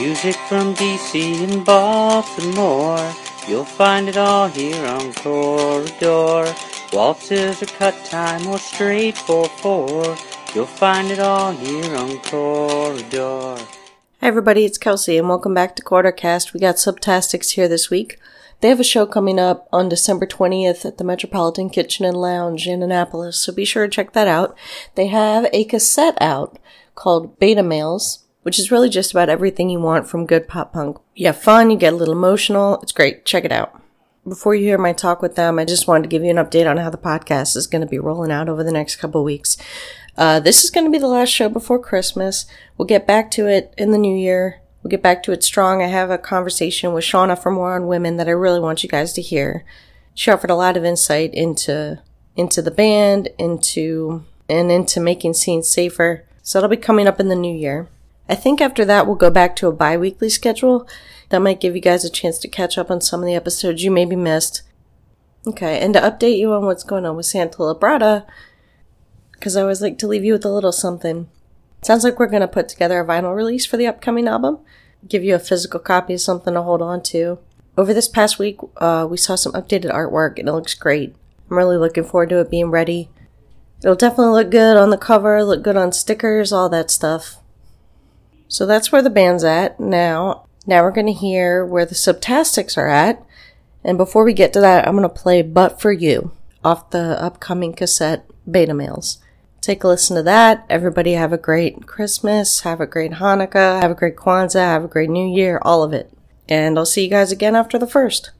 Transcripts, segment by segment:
Music from DC and Baltimore. You'll find it all here on Corridor. Waltzes or cut time or straight 4-4. You'll find it all here on Corridor. Hi everybody, it's Kelsey and welcome back to Quartercast. We got Subtastics here this week. They have a show coming up on December 20th at the Metropolitan Kitchen and Lounge in Annapolis, so be sure to check that out. They have a cassette out called Beta Males, which is really just about everything you want from good pop punk. You have fun, you get a little emotional, it's great. Check it out. Before you hear my talk with them, I just wanted to give you an update on how the podcast is going to be rolling out over the next couple weeks. Uh, this is going to be the last show before Christmas. We'll get back to it in the new year. We'll get back to it strong. I have a conversation with Shawna from War on Women that I really want you guys to hear. She offered a lot of insight into into the band, into and into making scenes safer. So that'll be coming up in the new year. I think after that we'll go back to a bi-weekly schedule. That might give you guys a chance to catch up on some of the episodes you maybe missed. Okay, and to update you on what's going on with Santa Labrada, because I always like to leave you with a little something. Sounds like we're going to put together a vinyl release for the upcoming album, give you a physical copy of something to hold on to. Over this past week, uh, we saw some updated artwork and it looks great. I'm really looking forward to it being ready. It'll definitely look good on the cover, look good on stickers, all that stuff. So that's where the band's at now. Now we're going to hear where the Subtastics are at. And before we get to that, I'm going to play But For You off the upcoming cassette Beta Males take a listen to that. Everybody have a great Christmas, have a great Hanukkah, have a great Kwanzaa, have a great New Year, all of it. And I'll see you guys again after the first.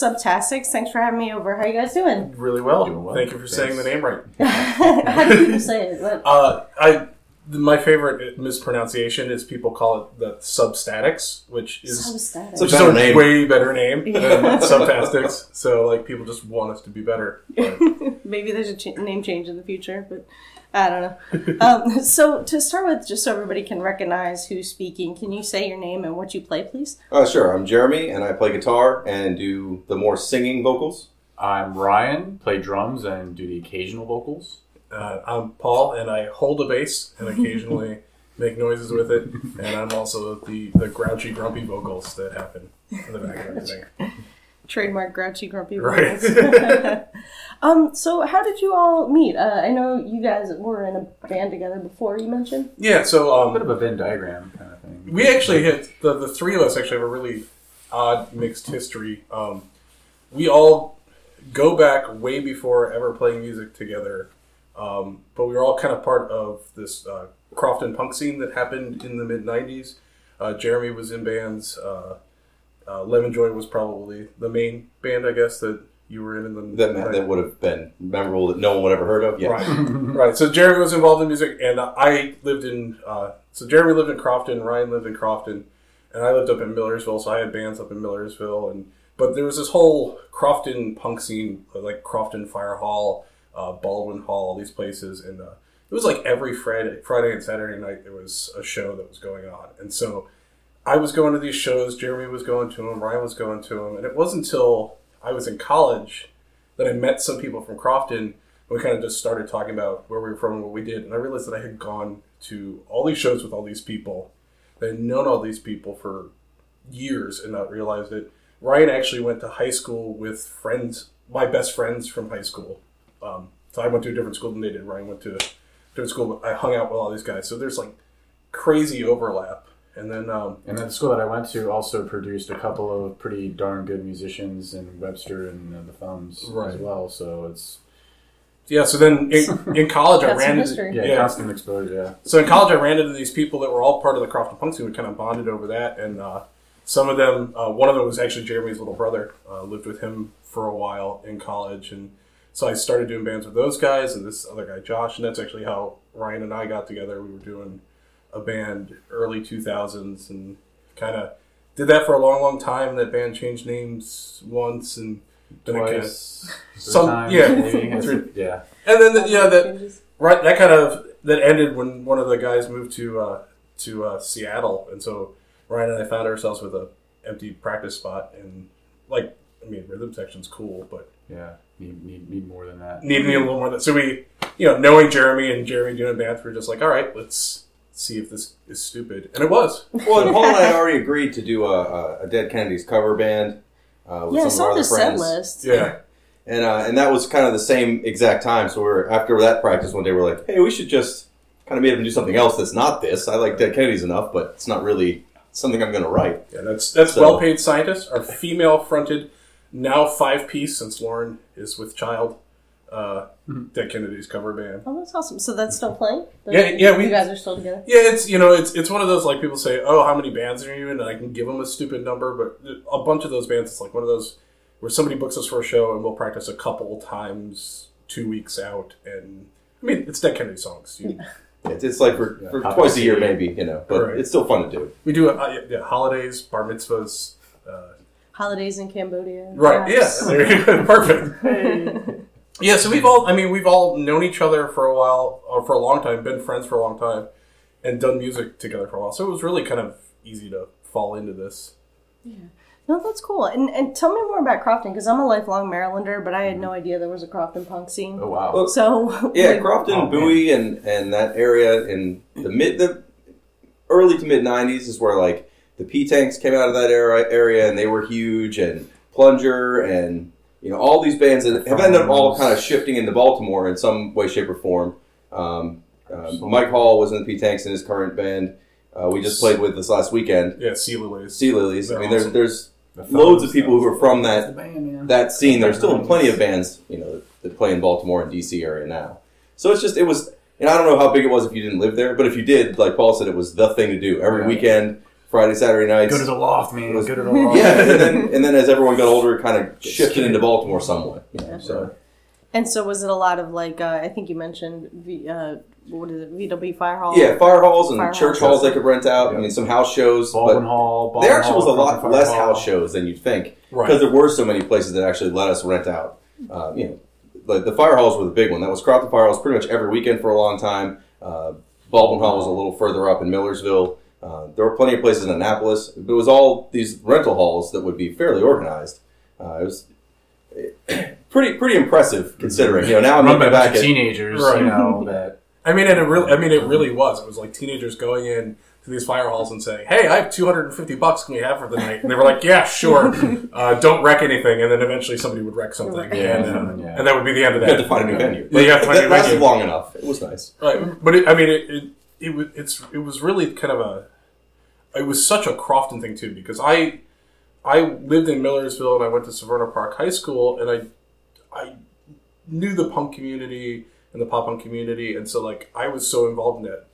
Subtastics. Thanks for having me over. How are you guys doing? Really well. Doing well. Thank you for saying the name right. How do people say it? What? Uh, I my favorite mispronunciation is people call it the substatics, which is Substatic. Which is a name. way better name than subtastics. So like people just want us to be better. Maybe there's a ch- name change in the future, but I don't know. um, so to start with, just so everybody can recognize who's speaking, can you say your name and what you play, please? Uh, sure. I'm Jeremy, and I play guitar and do the more singing vocals. I'm Ryan, play drums and do the occasional vocals. uh, I'm Paul, and I hold a bass and occasionally make noises with it. And I'm also the the grouchy, grumpy vocals that happen in the back of everything. Trademark grouchy grumpy. Right. um. So how did you all meet? Uh, I know you guys were in a band together before. You mentioned. yeah. So A um, bit of a Venn diagram kind of thing. We actually hit the the three of us actually have a really odd mixed history. Um, we all go back way before ever playing music together, um, but we were all kind of part of this uh, Crofton punk scene that happened in the mid '90s. Uh, Jeremy was in bands. Uh, uh, Lemon Joy was probably the main band, I guess, that you were in. in the That that would have been memorable that no one would ever heard of. Yeah. Right, right. So Jeremy was involved in music, and I lived in. Uh, so Jeremy lived in Crofton, Ryan lived in Crofton, and I lived up in Millersville. So I had bands up in Millersville, and but there was this whole Crofton punk scene, like Crofton Fire Hall, uh, Baldwin Hall, all these places, and uh, it was like every Friday, Friday and Saturday night there was a show that was going on, and so I was going to these shows. Jeremy was going to them. Ryan was going to them, and it wasn't until I was in college that I met some people from Crofton. And we kind of just started talking about where we were from and what we did, and I realized that I had gone to all these shows with all these people. I had known all these people for years and not realized it. Ryan actually went to high school with friends, my best friends from high school. Um, so I went to a different school than they did. Ryan went to a different school. But I hung out with all these guys. So there's like crazy overlap. And then um, And then the school that I went to also produced a couple of pretty darn good musicians in Webster and uh, the Thumbs Right. as well. So it's yeah, so then in, in college I ran into yeah, constant exposure. Yeah. So in college, I ran into these people that were all part of the Crofton Punk scene. We kind of bonded over that, and uh, some of them, uh, one of them was actually Jeremy's little brother. Uh, lived with him for a while in college, and so I started doing bands with those guys and this other guy, Josh, and that's actually how Ryan and I got together. We were doing a band early two thousands, and kind of did that for a long, long time. That band changed names once, and then kinda- Twice. Some- times, yeah. maybe. Yeah. and then the, yeah, that right that kind of that ended when one of the guys moved to uh, to uh, Seattle, and so Ryan and I found ourselves with a empty practice spot, and like I mean, rhythm section's cool, but Yeah. Need, need, need more than that. need me a little more. Than, that. so we, you know, knowing Jeremy and Jeremy doing bands, we are just like, all right, let's see if this is stupid, and it was. Well, and Paul and I had already agreed to do a, a, a Dead Kennedys cover band uh, with Yeah, I some saw of our the other set friends. list. Yeah, And uh, and that was kind of the same exact time. So we are after that practice one day, we're like, hey, we should just kind of meet up and do something else that's not this. I like Dead Kennedys enough, but it's not really something I'm going to write. yeah. That's that's So- well paid scientists. Our female fronted, now five piece since Lauren is with child. Uh, Dead Kennedy's cover band. Oh, that's awesome. So that's still playing? Yeah, yeah, we- guys are still together. Yeah, it's you know it's it's one of those like people say, oh, how many bands are you in? And I can give them a stupid number, but a bunch of those bands, it's like one of those where somebody books us for a show and we'll practice a couple times two weeks out, and I mean it's Dead Kennedy songs. You, It's, it's like for, Yeah. for How twice a year, maybe, you know, but Right. it's still fun to do. we do uh, yeah, yeah, holidays, bar mitzvahs. Uh, Holidays in Cambodia. right? Yeah, perhaps. there you. Perfect. Yeah, so we've all, I mean, we've all known each other for a while, or for a long time, been friends for a long time, and done music together for a while. So it was really kind of easy to fall into this. Yeah. No, that's cool. And and tell me more about Crofton because I'm a lifelong Marylander, but I had mm-hmm. no idea there was a Crofton punk scene. Oh, wow. Well, So Yeah, like, Crofton, Oh. Bowie, and and that area in the mid the early to mid '90s is where like the P tanks came out of that era area, and they were huge, and Plunger, and you know all these bands that have ended up all kind of shifting into Baltimore in some way, shape, or form. Um, uh, Mike Hall was in the P tanks in his current band. Uh, we just played with this last weekend. Yeah, Sea Lilies. Sea Lilies. I They're mean, there's awesome. there's The loads of people who are from that band, that scene. There's still plenty of bands, you know, that play in Baltimore and DC area now. So it's just it was, and I don't know how big it was if you didn't live there, but if you did, like Paul said, it was the thing to do every Yeah. weekend. Friday, Saturday nights. Go to the loft, man. was- Go to the loft. yeah, and then and then as everyone got older, it kind of shifted into Baltimore somewhat. you know, so And so was it a lot of like uh, I think you mentioned v, uh, what is it VW Fire Hall? yeah, fire halls and Fire church halls. halls they could rent out. I mean, some house shows, Baldwin but Hall. Baldwin there actually was a lot Fire less Hall. house shows than you'd think Right. because there were so many places that actually let us rent out. Uh, you know, the, the fire halls were the big one. That was Crofton Fire Halls pretty much every weekend for a long time. Uh, Baldwin Hall was a little further up in Millersville. Uh, there were plenty of places in Annapolis, but it was all these rental halls that would be fairly organized. Uh, it was eh, pretty pretty impressive considering. You know, now I'm Run by looking back at teenagers, Right. you know, that I mean, and it really, I mean, it really was. It was like teenagers going in to these fire halls and saying, "Hey, I have 250 bucks. Can we have for the night?" And they were like, "Yeah, sure. Uh, don't wreck anything." And then eventually somebody would wreck something, Yeah. and, uh, Yeah. and that would be the end of that. you had to find a new venue. Yeah, you have to find a that new lasted venue. long enough. It was nice. Right, but it, I mean, it, it it was it's it was really kind of a it was such a Crofton thing too because I I lived in Millersville and I went to Severna Park High School and I I knew the punk community and the pop punk community and so like I was so involved in that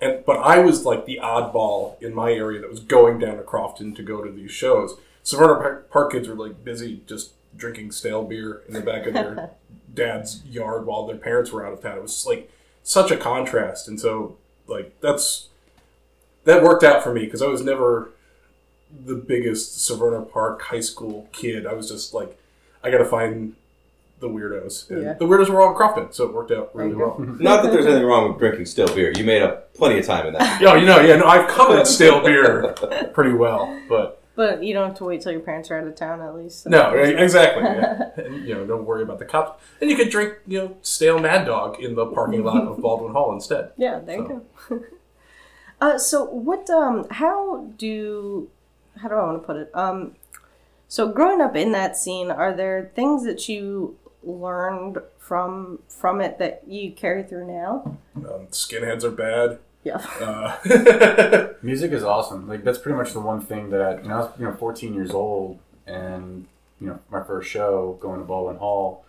and but I was like the oddball in my area that was going down to Crofton to go to these shows. Severna Park, Park kids were like busy just drinking stale beer in the back of their dad's yard while their parents were out of town. It was like such a contrast, and so like that's that worked out for me because I was never the biggest Severna Park high school kid. I was just like, I got to find the weirdos. And Yeah. The weirdos were all in Crofton, so it worked out really well. Not that there's anything wrong with drinking stale beer. You made up plenty of time in that. Yeah, you know, yeah, no, I've covered stale beer pretty well, but But you don't have to wait till your parents are out of town at least. no, right, exactly. Yeah. And, you know, don't worry about the cops. And you could drink, you know, stale Mad Dog in the parking lot of Baldwin Hall instead. Yeah, there you go. uh, so what? Um, how do? How do I want to put it? Um, so growing up in that scene, are there things that you learned from from it that you carry through now? Um, skinheads are bad. Yeah. Uh, music is awesome. Like that's pretty much the one thing that you know. I was you know 14 years old, and you know my first show going to Baldwin Hall,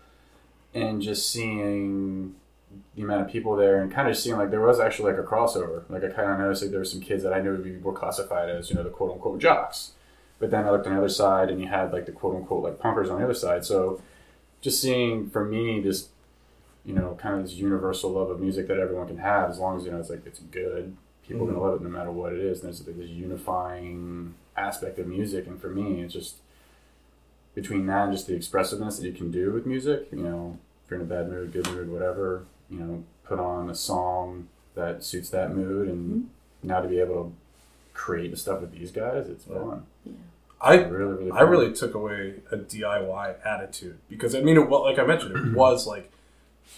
and just seeing the amount of people there, and kind of seeing like there was actually like a crossover. Like I kind of noticed like there were some kids that I knew would be were classified as you know the quote unquote jocks, but then I looked on the other side, and you had like the quote unquote like punkers on the other side. So just seeing for me this you know, kind of this universal love of music that everyone can have as long as you know it's like it's good. People are gonna mm-hmm. love it no matter what it is. And there's like this unifying aspect of music, and for me, it's just between that and just the expressiveness that you can do with music. You know, if you're in a bad mood, good mood, whatever, you know, put on a song that suits that mood, and mm-hmm. now to be able to create the stuff with these guys, it's fun. Yeah. I Really, really. Fun. I really took away a DIY attitude because I mean, it, wa- like I mentioned, it was like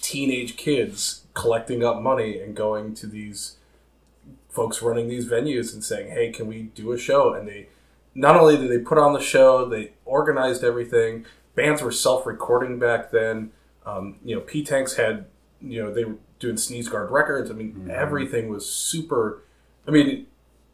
teenage kids collecting up money and going to these folks running these venues and saying, "Hey, can we do a show?" And they not only did they put on the show, they organized everything. Bands were self-recording back then. Um, you know, P Tanks had you know they were doing Sneeze Guard records. I mean, everything was super. I mean, it,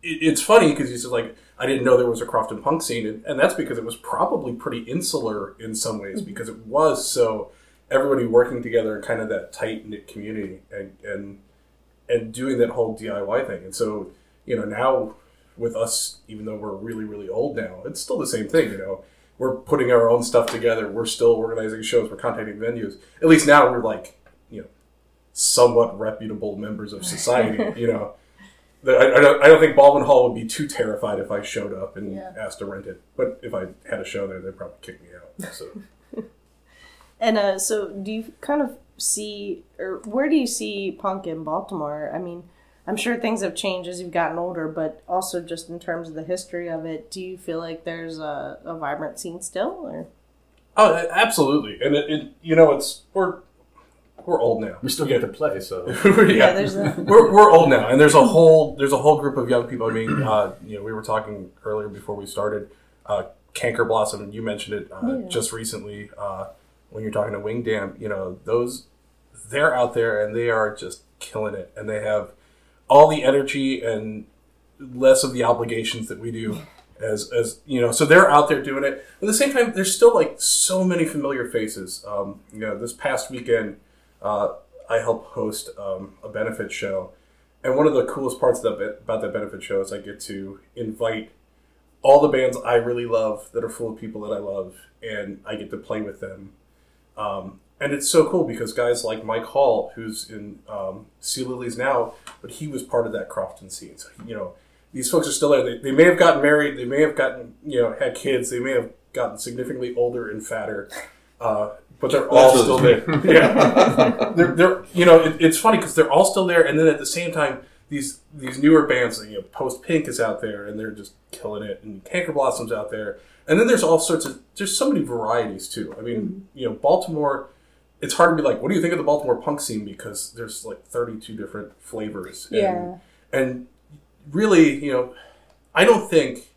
it's funny because you said like I didn't know there was a Crofton punk scene, and, and that's because it was probably pretty insular in some ways because it was so everybody working together in kind of that tight knit community and and and doing that whole DIY thing. And so you know now with us, even though we're really really old now, it's still the same thing. You know, we're putting our own stuff together. We're still organizing shows. We're contacting venues. At least now we're like you know somewhat reputable members of society. you know. I, don't, I don't think Baldwin Hall would be too terrified if I showed up and Yeah. asked to rent it. But if I had a show there, they'd probably kick me out. So And uh, so, do you kind of see, or where do you see punk in Baltimore? I mean, I'm sure things have changed as you've gotten older, but also just in terms of the history of it, do you feel like there's a, a vibrant scene still? Or oh, absolutely. And it, it, you know, it's we're we're old now. We still get to play, so yeah, yeah, there's a we're, we're old now, and there's a whole there's a whole group of young people. I mean, uh, you know, we were talking earlier before we started. Uh, Canker Blossom, and you mentioned it uh, Yeah. just recently uh, when you're talking to Wing Dam. You know, those they're out there and they are just killing it, and they have all the energy and less of the obligations that we do. As, as you know, so they're out there doing it. At the same time, there's still like so many familiar faces. Um, you know, this past weekend, uh, I helped host um, a benefit show, and one of the coolest parts of that bit, about that benefit show is I get to invite all the bands I really love that are full of people that I love, and I get to play with them. Um, and it's so cool because guys like Mike Hall, who's in um, Sea Lilies now, but he was part of that Crofton scene. So, you know, these folks are still there. They, they may have gotten married, they may have gotten, you know, had kids, they may have gotten significantly older and fatter, uh, but they're all still there. Yeah, they're, they're you know, it, it's funny because they're all still there, and then at the same time, these these newer bands, you know, Post Pink is out there, and they're just killing it, and Canker Blossoms out there, and then there's all sorts of there's so many varieties too. I mean, mm-hmm. you know, Baltimore. It's hard to be like, what do you think of the Baltimore punk scene? Because there's like 32 different flavors. And, Yeah. And really, you know, I don't think.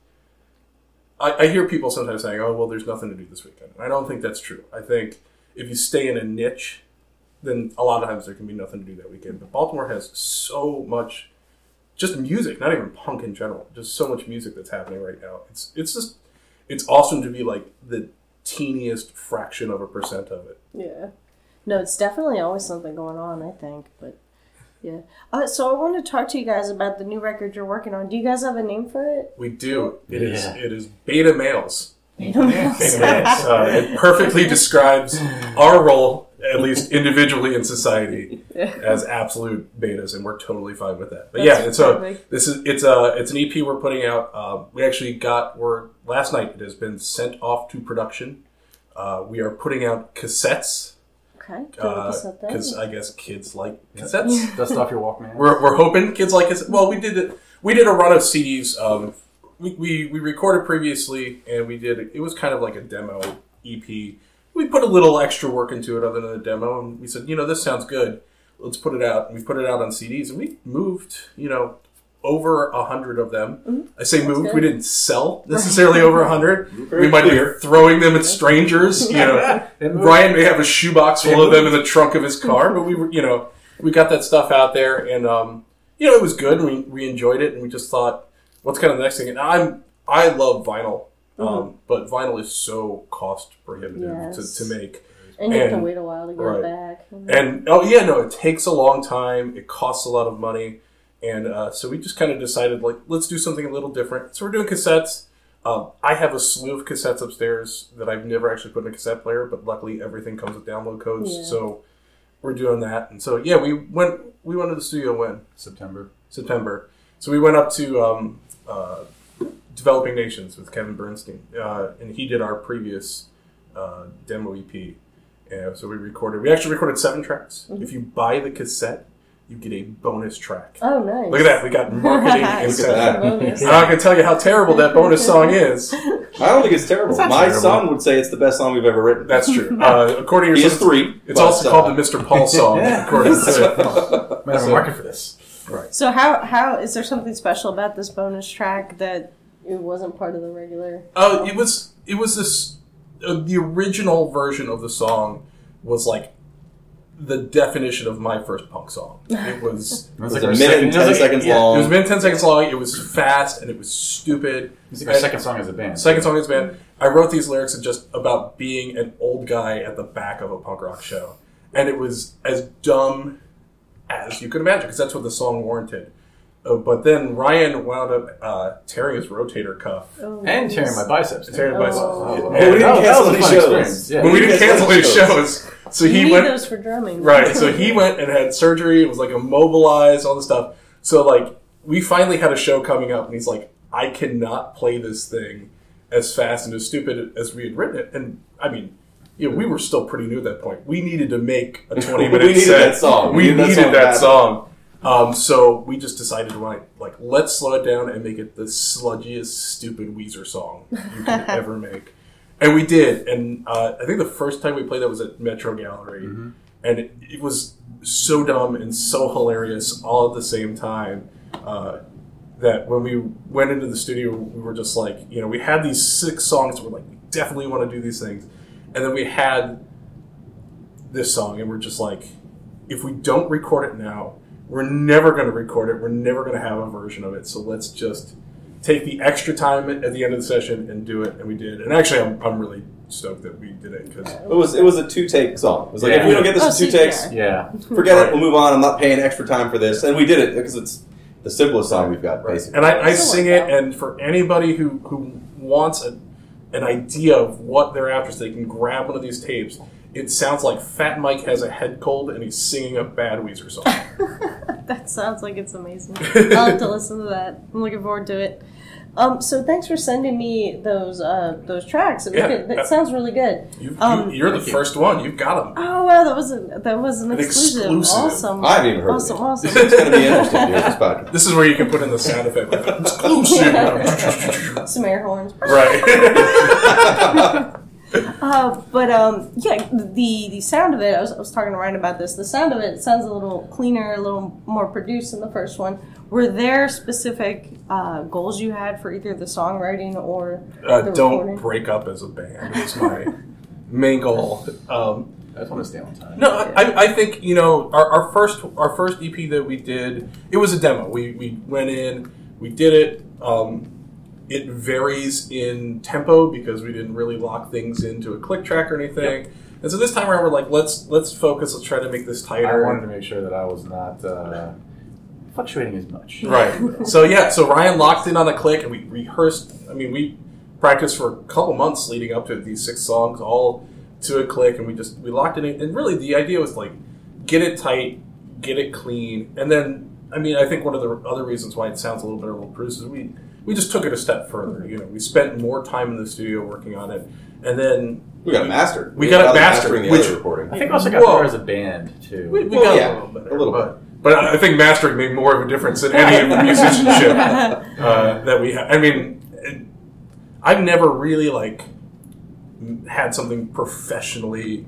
I, I hear people sometimes saying, "Oh, well, there's nothing to do this weekend." I don't think that's true. I think if you stay in a niche, then a lot of times there can be nothing to do that weekend. But Baltimore has so much, just music, not even punk in general, just so much music that's happening right now. It's it's just it's awesome to be like the teeniest fraction of a percent of it. Yeah. No, it's definitely always something going on, I think. But yeah. Uh, so I want to talk to you guys about the new record you're working on. Do you guys have a name for it? We do. It is. Yeah. It is beta males. Beta males. Beta males. Uh, it perfectly describes our role, at least individually in society, as absolute betas, and we're totally fine with that. But That's yeah, and so this is it's a it's an EP we're putting out. Uh, we actually got word last night. It has been sent off to production. Uh, we are putting out cassettes Okay. Can we just set that? because I guess kids like cassettes. Dust off your Walkman. We're, we're hoping kids like us. Well, we did it. We did a run of CDs. Um, we, we we recorded previously, and we did. It was kind of like a demo EP. We put a little extra work into it, other than the demo, and we said, you know, this sounds good. Let's put it out. And we put it out on CDs, and we moved, you know, over a hundred of them. I say moved. good. We didn't sell necessarily over a hundred. We might clear. be throwing them at strangers. You know, Brian may have a shoebox full of them in the trunk of his car, but we were, you know, we got that stuff out there, and um, you know, it was good. And we we enjoyed it, and we just thought, what's kind of the next thing? And I'm I love vinyl, um, but vinyl is so cost prohibitive Yes. to, to make. and you have to wait a while to get right. it back. And oh yeah, no, it takes a long time. It costs a lot of money, and uh, so we just kind of decided like let's do something a little different. So we're doing cassettes. Um, I have a slew of cassettes upstairs that I've never actually put in a cassette player, but luckily everything comes with download codes. Yeah. So we're doing that, and so yeah, we went we went to the studio when September. September. So we went up to um, uh, Developing Nations with Kevin Bernstein, uh, and he did our previous uh, demo EP. And so we recorded. We actually recorded seven tracks. If you buy the cassette, you get a bonus track. oh, nice. Look at that. We got marketing Look at that. Bonus. I'm not going to tell you how terrible that bonus song is. I don't think it's terrible. It's My terrible. son would say it's the best song we've ever written. That's true. Uh, according to he your son, three. it's also uh, called the Mr. Paul song. Yeah. According to Might have So- market for this. Right. So how how is there something special about this bonus track that it wasn't part of the regular? Oh, it was it was this uh, the original version of the song was like the definition of my first punk song. It was It was It was our a minute second- and ten it was like- seconds yeah, long. it was a minute ten seconds long. It was fast and it was stupid. It was like our second song as a band. Second song as a band. I wrote these lyrics just about being an old guy at the back of a punk rock show, and it was as dumb as you could imagine because that's what the song warranted. Uh, but then Ryan wound up uh, tearing his rotator cuff. Oh, And nice. tearing my biceps. Tearing my Oh. and- But we didn't That was- cancel was a any fun shows. experience, Yeah. when we didn't cancel had any shows. shows. So You he need went those for drumming. right. So he went and had surgery. It was like immobilized, all this stuff. So like we finally had a show coming up, and he's like, "I cannot play this thing as fast and as stupid as we had written it." And I mean, you know, we were still pretty new at that point. We needed to make a twenty We minute needed set. that song. We We needed needed that that song song. Um, so we just decided, right, like let's slow it down and make it the sludgiest, stupid Weezer song you can ever make. And we did. And uh, I think the first time we played that was at Metro Gallery, and it, it was so dumb and so hilarious all at the same time. Uh, that when we went into the studio, we were just like, you know, we had these six songs. We're like, we definitely want to do these things, and then we had this song, and we're just like, if we don't record it now, we're never going to record it. We're never going to have a version of it. So let's just take the extra time at at the end of the session and do it. And we did. And actually, I'm, I'm really stoked that we did it because It was it was a two take song. It was like Yeah. if we don't get this Oh, in two so- takes, Yeah. forget Right. it. We'll move on. I'm not paying extra time for this, and we did it because it's the simplest song we've got, basically. and I, I sing like it. And for anybody who who wants a, an idea of what they're after, so they can grab one of these tapes. It sounds like Fat Mike has a head cold and he's singing a bad Weezer song. That sounds like it's amazing. I'll have to listen to that. I'm looking forward to it. Um, so thanks for sending me those uh, those tracks. It, Yeah. it, that sounds really good. You, Um, you, you're the you. first one. You've got them. Oh wow, that was a, that was an, An exclusive. exclusive. Awesome. I haven't even heard awesome, of it. awesome. It's going to be interesting to hear this podcast. This is where you can put in the sound effect. Like, Exclusive. Some air horns. right. Uh, but um, yeah, the the sound of it. I was, I was talking to Ryan about this. The sound of it sounds a little cleaner, a little more produced than the first one. Were there specific uh, goals you had for either the songwriting or uh, the don't recording? break up as a band is my main goal. Um, I just want to stay on time. no, I, I think you know our, our first our first EP that we did. It was a demo. We we went in, we did it. Um, it varies in tempo because we didn't really lock things into a click track or anything. And so this time around, we're like, let's let's focus. Let's try to make this tighter. I wanted to make sure that I was not uh, fluctuating as much. Right. so yeah, so Ryan locked in on a click, and we rehearsed. I mean, we practiced for a couple months leading up to these six songs, all to a click, and we just we locked it in. And really, the idea was like get it tight, get it clean, and then I mean, I think one of the other reasons why it sounds a little bit of overproduced is we we just took it a step further. You know, we spent more time in the studio working on it, and then We got it mastered. We got it mastered, the which- recording. I think we also got Whoa. better as a band too. we, we Well, got yeah, a little bit, a little but, But I think mastering made more of a difference than any of the musicianship uh, that we have. I mean, it, I've never really like had something professionally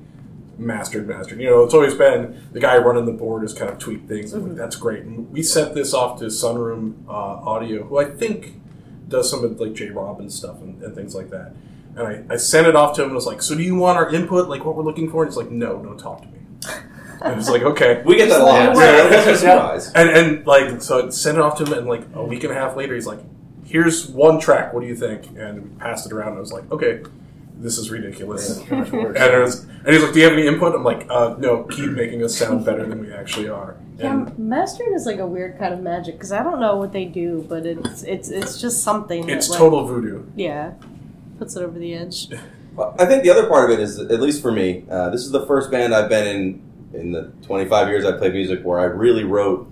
mastered, mastered. You know, it's always been the guy running the board has kind of tweaked things. and I'm like, that's great. And we sent this off to Sunroom uh, Audio, who I think does some of like J. Robbins stuff and, and things like that. And I, I sent it off to him and was like, "So do you want our input, like what we're looking for?" And he's like, "No, don't talk to me." And it's like, "Okay." We get that a lot. Yeah. So that surprise. And and like so I sent it off to him and like a week and a half later he's like, Here's one track, what do you think? And we passed it around and I was like, Okay, this is ridiculous. Too much work. And, was, and he's like, Do you have any input? I'm like, uh, no, keep making us sound better than we actually are. Yeah, mastering is like a weird kind of magic because I don't know what they do, but it's it's it's just something. it's that, like, total voodoo. Yeah, puts it over the edge. Well, I think the other part of it is, at least for me, uh, this is the first band I've been in in the 25 years I've played music where I really wrote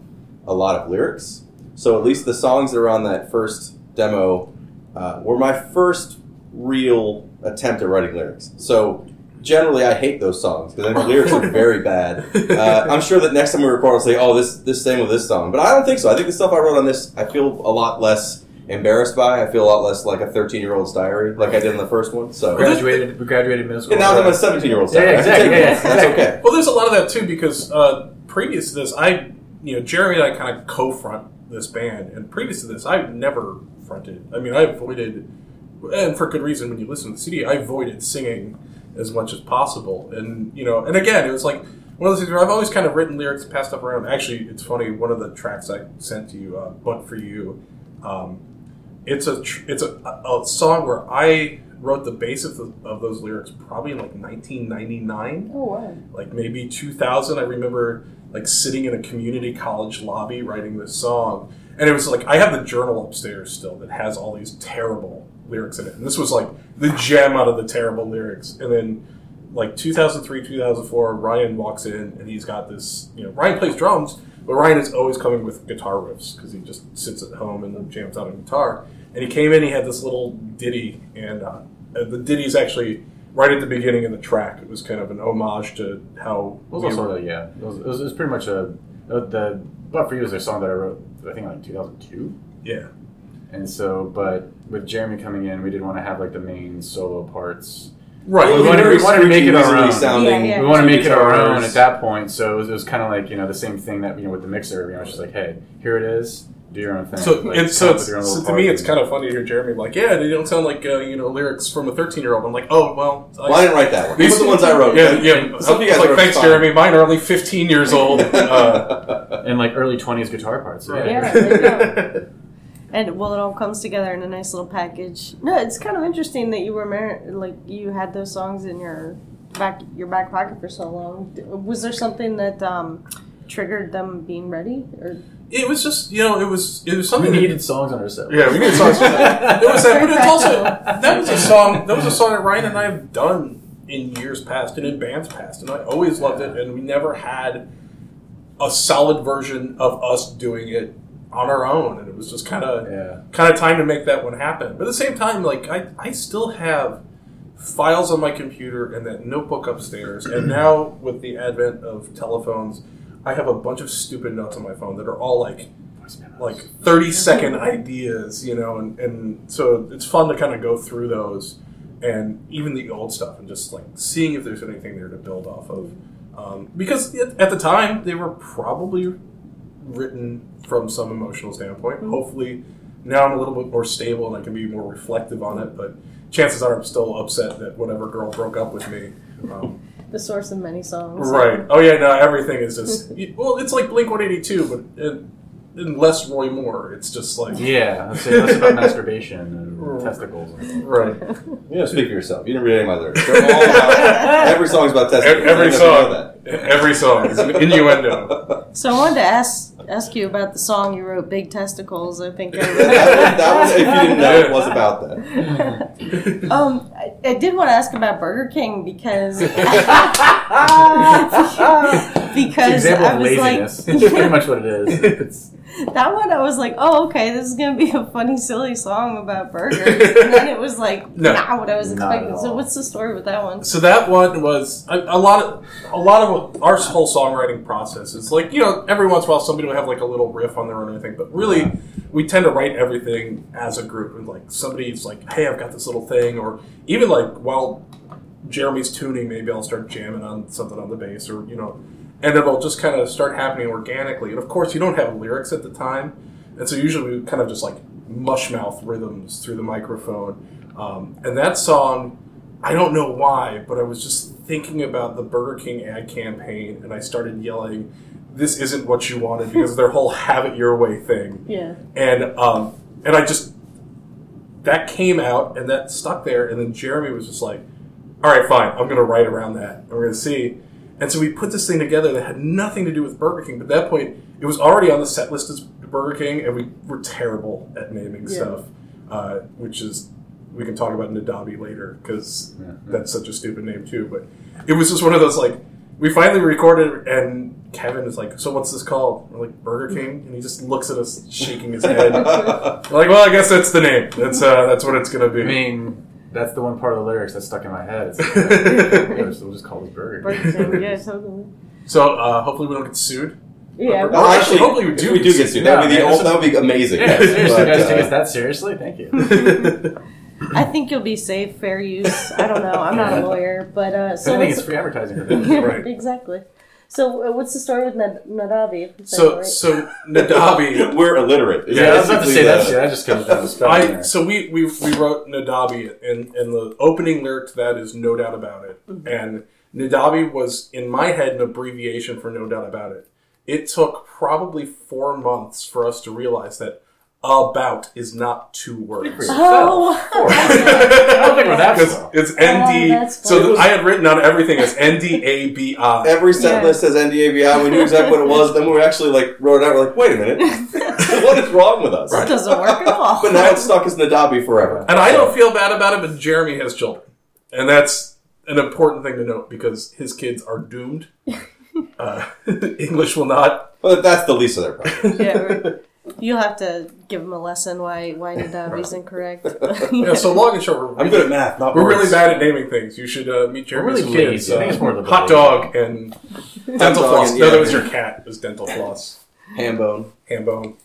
a lot of lyrics. So at least the songs that are on that first demo uh, were my first real attempt at writing lyrics. So generally, I hate those songs because the lyrics are very bad. Uh, I'm sure that next time we record, I'll say, "Oh, this this same with this song," but I don't think so. I think the stuff I wrote on this, I feel a lot less embarrassed by. I feel a lot less like a 13 year old's diary, like I did in the first one. So. graduated. We graduated middle school. And now I'm a 17 year old. Yeah, yeah, exactly, yeah, yeah, That's okay. Well, there's a lot of that too because uh, previous to this, I, you know, Jeremy and I kind of co-front this band, and previous to this, I've never fronted. I mean, I avoided, and for good reason. When you listen to the CD, I avoided singing as much as possible, and you know, and again, it was like one of those things where I've always kind of written lyrics, passed stuff around. Actually, it's funny. One of the tracks I sent to you, uh, "But for You," um, it's a tr- it's a, a song where I wrote the bass of, the, of those lyrics probably in like 1999 Oh wow! like maybe 2000 i remember like sitting in a community college lobby writing this song and it was like i have the journal upstairs still that has all these terrible lyrics in it and this was like the gem out of the terrible lyrics and then like 2003 2004 ryan walks in and he's got this you know ryan plays drums but ryan is always coming with guitar riffs because he just sits at home and jams out on guitar and he came in he had this little ditty and uh, the ditty is actually right at the beginning of the track it was kind of an homage to how It was we also were- a, yeah. It was, it was, it was pretty much a uh, the "But for You" is a song that I wrote. I think like 2002. yeah And so, but with Jeremy coming in, we didn't want to have like the main solo parts. right we wanted- we wanted to make it our own. Sounding, Yeah, yeah. we want to make it our own at that point. So it was, it was kind of like you know the same thing that you know with the mixer. You know, it's just like, hey, here it is. Do your own thing. So, Like, and so, it's, own so to me, it's kind of funny to hear Jeremy like, yeah, they don't sound like uh, you know lyrics from a thirteen year old. I'm like, oh well, I, Well, I didn't write that one. These- These are the ones I wrote. yeah, yeah. Some of you I was guys like, thanks, fine. Jeremy. Mine are only fifteen years old. Uh, and like early twenties guitar parts. Right. Yeah, there you go. And well, it all comes together in a nice little package. No, it's kind of interesting that you were married, like you had those songs in your back your back pocket for so long. Was there something that um, triggered them being ready, or It was just you know it was it was We something that- needed songs on our set. Yeah, we need songs. for that. It was that, but it's also that was a song. That was a song that Ryan and I have done in years past and in bands past, and I always loved it. And we never had a solid version of us doing it on our own, and it was just kind of Yeah. kind of time to make that one happen. But at the same time, like I, I still have files on my computer and that notebook upstairs, and now with the advent of telephones, I have a bunch of stupid notes on my phone that are all like like 30 second ideas, you know, and, and so it's fun to kind of go through those and even the old stuff and just like seeing if there's anything there to build off of. Um, because at at the time, they were probably written from some emotional standpoint. Hopefully, now I'm a little bit more stable and I can be more reflective on it, but chances are I'm still upset that whatever girl broke up with me. Um, the source of many songs? Right. Oh yeah. No. Everything is just well. It's like Blink One Eighty Two, but in, in less Roy Moore. It's just like Yeah, let's say less about masturbation and testicles. And right. You know, speak for yourself. You didn't read any of my lyrics. They're all about, every song's about testicles. Every, every I don't know if you know song. Every song is innuendo. So I wanted to ask ask you about the song you wrote, "Big Testicles." I think. I that, that was, if you didn't know, it was about that. Um, I, I did want to ask about Burger King because because example I of was laziness. like It's pretty much what it is. It's, that one. I was like, oh, okay, this is gonna be a funny, silly song about burgers, and then it was like No. not what I was expecting. So what's the story with that one? So that one was a, a lot of a lot of our whole songwriting process is like you know every once in a while somebody have like a little riff on their own or anything, but really we tend to write everything as a group. And like somebody's like, hey, I've got this little thing, or even like while Jeremy's tuning, maybe I'll start jamming on something on the bass, or you know, and it'll just kind of start happening organically. And of course, you don't have lyrics at the time, and so usually we kind of just like mushmouth rhythms through the microphone. Um, and that song, I don't know why, but I was just thinking about the Burger King ad campaign, and I started yelling, "This isn't what you wanted," because of their whole "have it your way" thing Yeah. and um, and I just that came out and that stuck there, and then Jeremy was just like, "All right, fine, I'm going to write around that. and We're going to see." And so we put this thing together that had nothing to do with Burger King. But at that point, it was already on the set list as Burger King, and we were terrible at naming Yeah. stuff, uh, which is we can talk about Nadabi later because that's such a stupid name too. But it was just one of those like we finally recorded, and Kevin is like, "So what's this called?" We're like Burger King, and he just looks at us, shaking his head. We're like, well, I guess that's the name. That's uh, that's what it's gonna be. I mean, that's the one part of the lyrics that's stuck in my head. It's like, yeah, so we'll just call this Burger. Burger King. Yeah, totally. so uh, hopefully we don't get sued. Yeah. Well, actually, hopefully we if do we do get get sued. That would be the Yeah, ul- this that would be amazing. Yeah, seriously, But, guys, uh, take us that seriously? Thank you. I think you'll be safe, fair use. I don't know. I'm not a lawyer, but uh, so So I think it's free advertising for them. Right. exactly. So uh, what's the story with Nad- Nadabi? So right? so Nadabi. We're illiterate. It's Yeah, I was about to say that the- shit. I just couldn't have the spelling I there. so we, we we wrote Nadabi and and the opening lyric to that is no doubt about it. And Nadabi was in my head an abbreviation for no doubt about it. It took probably four months for us to realize that about is not two words. oh, I don't think we're that Because slow. it's ND. that's so th- I had written on everything as NDABI. Every set Yeah. list says NDABI. We knew exactly what it was. Then we actually like wrote it out. We're like, wait a minute, what is wrong with us? that doesn't work at all. But now it's stuck as Nadabi forever. And I don't feel bad about it, but Jeremy has children. And that's an important thing to note because his kids are doomed. Uh, English will not. But that's the least of their problems. yeah, right. You'll have to give him a lesson why why Nadabi's incorrect. Yeah, so long and short, we're I'm good at math, not we're words. really bad at naming things. You should uh, meet Jeremy's really kids. lazy. I think uh, it's more of hot dog and dental floss. and- no, that was your cat. It was dental floss. Ham bone. Ham bone.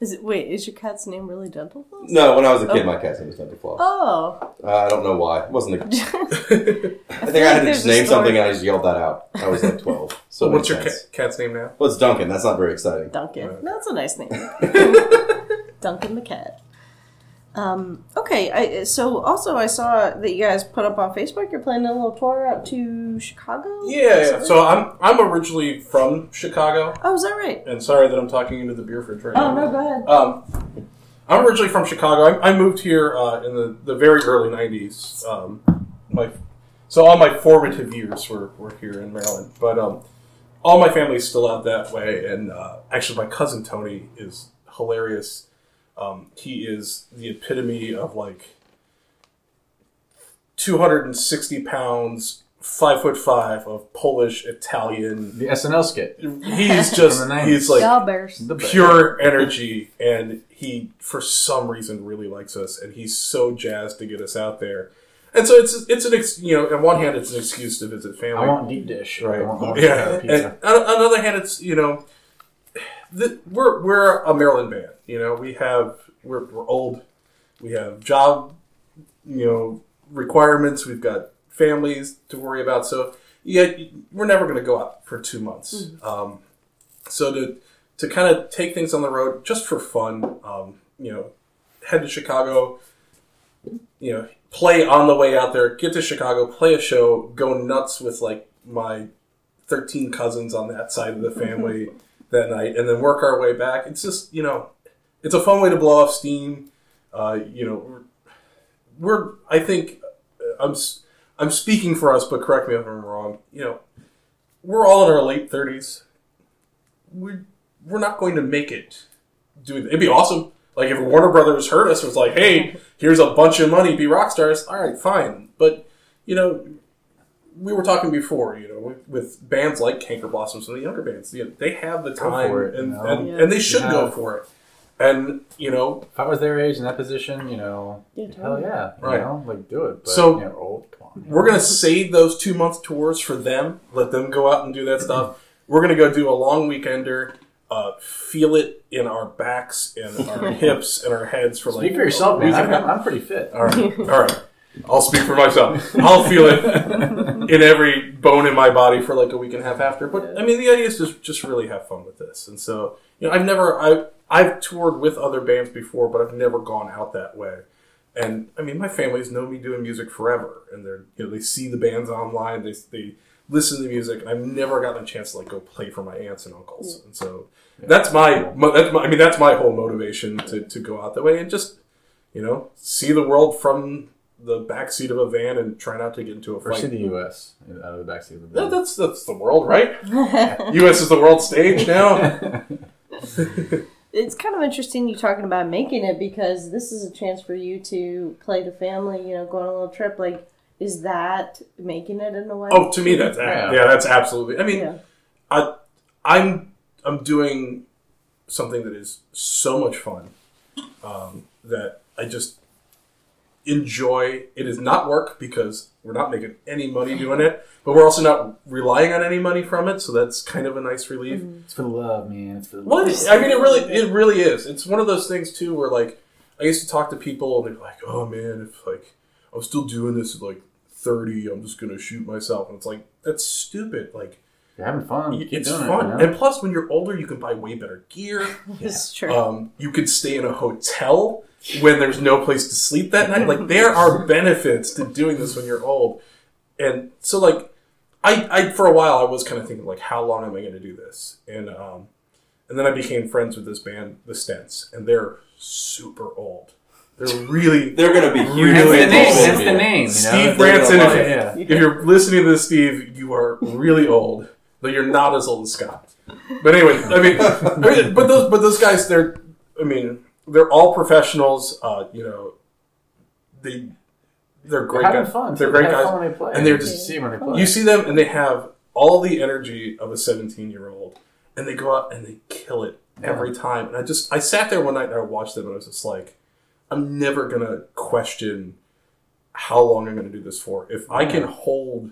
Ham bone. Is it wait? Is your cat's name really Dental Floss? No, when I was a kid, Oh. my cat's name was dental floss. Oh, Uh, I don't know why. It wasn't. A, I feel think I had to there's just a name story. something and I just yelled that out. I was like 12. So So, it what's made your sense. cat's name now? Well, it's Duncan. That's not very exciting. Duncan. That's a nice name. Duncan the cat. Um, okay, I, so also I saw that you guys put up on Facebook. You're planning a little tour out to Chicago. Yeah, yeah. So? I'm I'm originally from Chicago, oh, is that right? and sorry that I'm talking into the beer fridge right Oh no, go ahead. Um, I'm originally from Chicago. I, I moved here uh, in the, the very early '90s. Um, my so all my formative years were, were here in Maryland, but um, all my family's still out that way. And uh, actually, my cousin Tony is hilarious. Um, he is the epitome of like 260 pounds, five foot five of Polish Italian. The SNL skit. He's just the 90s. he's like bears. Pure energy, and he for some reason really likes us, and he's so jazzed to get us out there. And so it's it's an ex, you know on one hand it's an excuse to visit family, I want deep dish. right? I want, I want yeah. And on, on the other hand, it's you know the, we're we're a Maryland band. You know we have we're, we're old, we have job you know requirements, we've got families to worry about. So yeah, we're never going to go out for two months. Um, so to to kind of take things on the road just for fun, um, you know, head to Chicago, you know, play on the way out there, get to Chicago, play a show, go nuts with like my 13 cousins on that side of the family that night, and then work our way back. It's just, you know, it's a fun way to blow off steam. Uh, you know, we're, I think, uh, I'm, I'm speaking for us, but correct me if I'm wrong. You know, we're all in our late 30s. We're, we're not going to make it doing It'd be awesome. Like if Warner Brothers heard us, was like, "Hey, here's a bunch of money, be rock stars." All right, fine. But you know, we were talking before. You know, with, with bands like Canker Blossoms and the younger bands, you know, they have the time, it, and, you know? and, Yeah. and they should go for it. And you know, If I was their age in that position, you know, Yeah, hell totally. yeah, you Right. know, like do it. But, So- you know, old, come on. we're gonna save those two month tours for them. Let them go out and do that stuff. We're gonna go do a long weekender. Uh, feel it in our backs and our hips and our heads for like Speak for yourself, a man. I'm. I'm pretty fit. All right, all right. I'll speak for myself. I'll feel it in every bone in my body for like a week and a half after. But I mean, the idea is just just really have fun with this. And so, you know, I've never I I've toured with other bands before, but I've never gone out that way. And I mean, my family's known me doing music forever, and they're you know they see the bands online, they they listen to the music, and I've never gotten a chance to like go play for my aunts and uncles. And so that's my that's my I mean that's my whole motivation to to go out that way and just you know see the world from the back seat of a van and try not to get into a Or see fight. the U.S. out of the backseat of the That- van. that's that's the world, right? U.S. is the world stage now. It's kind of interesting you talking about making it because this is a chance for you to play the family, you know, go on a little trip. Like, is that making it in a way? Oh, to me, that's Yeah. yeah, that's absolutely. I mean, yeah. I, I'm I'm doing something that is so much fun um, that I just enjoy. It is not work because we're not making any money doing it, but we're also not relying on any money from it. So that's kind of a nice relief. It's for the love, man. It's for the Well, love. I mean, it really, it really is. It's one of those things too, where like I used to talk to people and they're like, "Oh man, if like i'm still doing this at like 30, I'm just gonna shoot myself," and it's like that's stupid. Like You're having fun. Keep it's fun, It, you know? and plus, when you're older, you can buy way better gear. It's true. Um, you could stay in a hotel when there's no place to sleep that night. Like there are benefits to doing this when you're old, and so like I, I for a while I was kind of thinking like, how long am I going to do this? And um, and then I became friends with this band, the Stents, and they're super old. They're really They're going to be huge. Hence the name. old. The name. You know? Steve They're Branson. If, Yeah. if you're listening to this, Steve, you are really old, but you're not as old as Scott. But anyway, I mean, I mean, but those but those guys, they're I mean, they're all professionals. Uh, you know, they they're great having guys. fun. They're too. great They guys. fun when they play. and they're You just- see when they play. You see them, and they have all the energy of a 17 year old, and they go out and they kill it every time. And I just I sat there one night and I watched them, and I was just like, I'm never gonna question how long I'm gonna do this for. If I can hold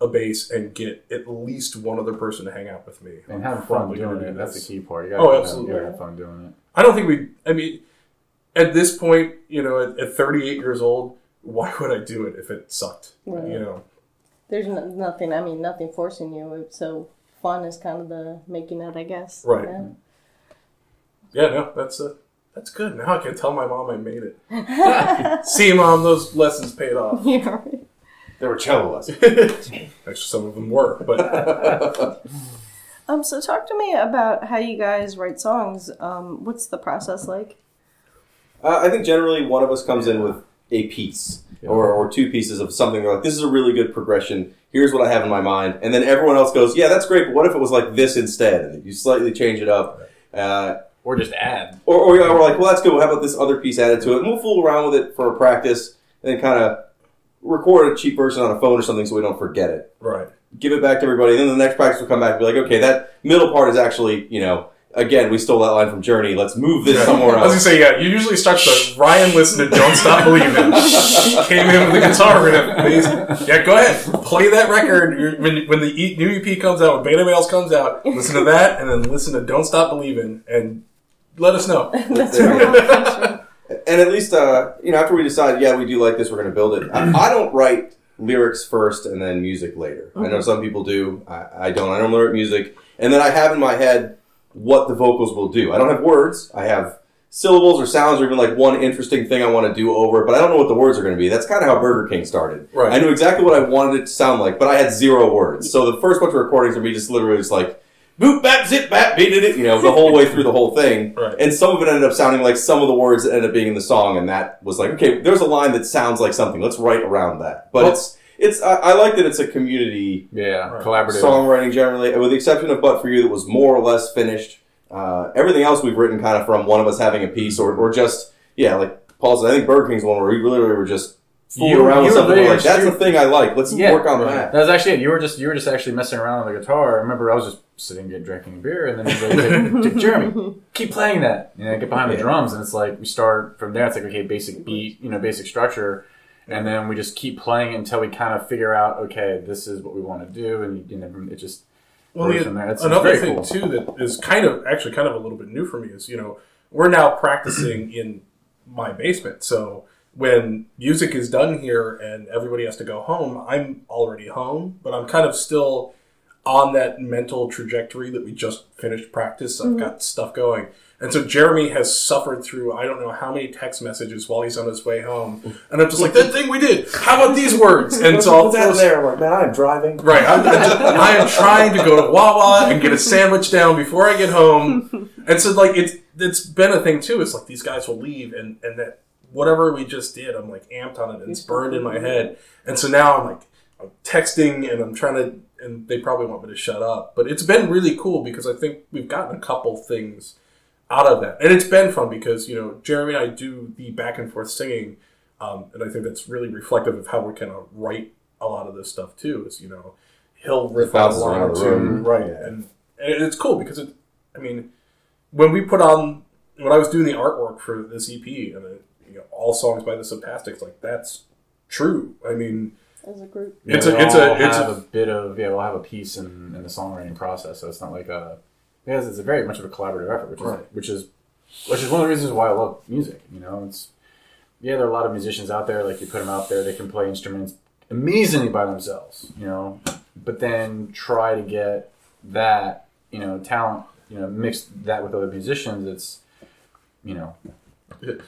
a bass and get at least one other person to hang out with me, and I'm having fun doing it. do That's the key part. You gotta, Oh, absolutely. gotta have fun doing it. I don't think we. I mean, at this point, you know, at, at 38 years old, why would I do it if it sucked? Right. You know. There's no, nothing, I mean, nothing forcing you. So fun is kind of the making it, I guess. Right. Yeah. Yeah, no, that's uh, that's good. Now I can tell my mom I made it. See, mom, those lessons paid off. Yeah, right. There were cello lessons. Actually, some of them were, but Um, so talk to me about how you guys write songs. Um, what's the process like? Uh, I think generally one of us comes in with a piece or, or two pieces of something. They're like, this is a really good progression. Here's what I have in my mind. And then everyone else goes, yeah, that's great, but what if it was like this instead? And you slightly change it up. Uh, Or just add. or, or yeah, we're like, well, that's good. Well, how about this other piece added to it? And we'll fool around with it for a practice and then kind of record a cheap version on a phone or something so we don't forget it. Right. Give it back to everybody. And then the next practice will come back and be like, okay, that middle part is actually, you know, again, we stole that line from Journey. Let's move this somewhere I was gonna say, yeah, you usually start the Ryan listen to Don't Stop Believing. Came in with the guitar riff. and he's- Yeah, go ahead. Play that record. When, when the E- new EP comes out, when Beta Males comes out, listen to that, and then listen to Don't Stop Believing, and let us know. That's right. And at least, uh, you know, after we decide, yeah, we do like this, we're going to build it. I, I don't write lyrics first and then music later. I know some people do. I, I don't. I don't learn music. And then I have in my head what the vocals will do. I don't have words. I have syllables or sounds or even like one interesting thing I want to do over but I don't know what the words are going to be. That's kind of how Burger King started. Right. I knew exactly what I wanted it to sound like, but I had zero words. So the first bunch of recordings would be just literally just like, boop, bap, zip, bap, beat it, you know, the whole way through the whole thing. Right. And some of it ended up sounding like some of the words that ended up being in the song, and that was like, okay, there's a line that sounds like something. Let's write around that. But Well- it's it's I, I like that it's a community Yeah, Right. collaborative. songwriting generally, with the exception of "But for You" that was more or less finished. Uh, everything else we've written kind of from one of us having a piece, or or just yeah, like Paul said. I think Burger King's one where we literally were just fooling You- around you were something. Like, that's the thing I like. Let's Yeah, work on right. that. That was actually it. You were just you were just actually messing around on the guitar. I remember I was just sitting and drinking beer, and then he's like, "Hey, Jeremy, keep playing that." You know, get behind the drums, and it's like we start from there. It's like okay, basic beat, you know, basic structure, and then we just keep playing until we kind of figure out, okay, this is what we want to do, and you know, it just Well, grows from there. It's, it's another very thing cool. too that is kind of actually kind of a little bit new for me is you know we're now practicing in my basement. So when music is done here and everybody has to go home, I'm already home, but I'm kind of still on that mental trajectory that we just finished practice. I've mm-hmm. got stuff going. And so Jeremy has suffered through I don't know how many text messages while he's on his way home, and I'm just like that thing we did. How about these words? And so I'll throw there? Like, man, I'm driving. Right. I'm, I am trying to go to Wawa and get a sandwich down before I get home. And so, like, it's it's been a thing too. It's like these guys will leave, and and that whatever we just did, I'm like amped on it, and it's burned in my head. And so now I'm like I'm texting, and I'm trying to, and they probably want me to shut up. But it's been really cool because I think we've gotten a couple things out of that, and it's been fun because you know Jeremy and I do the back and forth singing, um, and I think that's really reflective of how we kind of write a lot of this stuff too. Is you know he'll riff out a bounces line or around two, room. right? And, and it's cool because it. I mean, when we put on when I was doing the artwork for this EP and it, you know all songs by the Subtastics, like that's true. I mean, As a group. Yeah, it's we a it's all a it's have a, a, bit of yeah, we'll have a piece in, in the songwriting process, so it's not like a yeah, it's, it's a very much of a collaborative effort, which is which is which is one of the reasons why I love music. You know, it's yeah, there are a lot of musicians out there. Like you put them out there, they can play instruments amazingly by themselves. You know, but then try to get that you know talent, you know, mix that with other musicians. It's you know.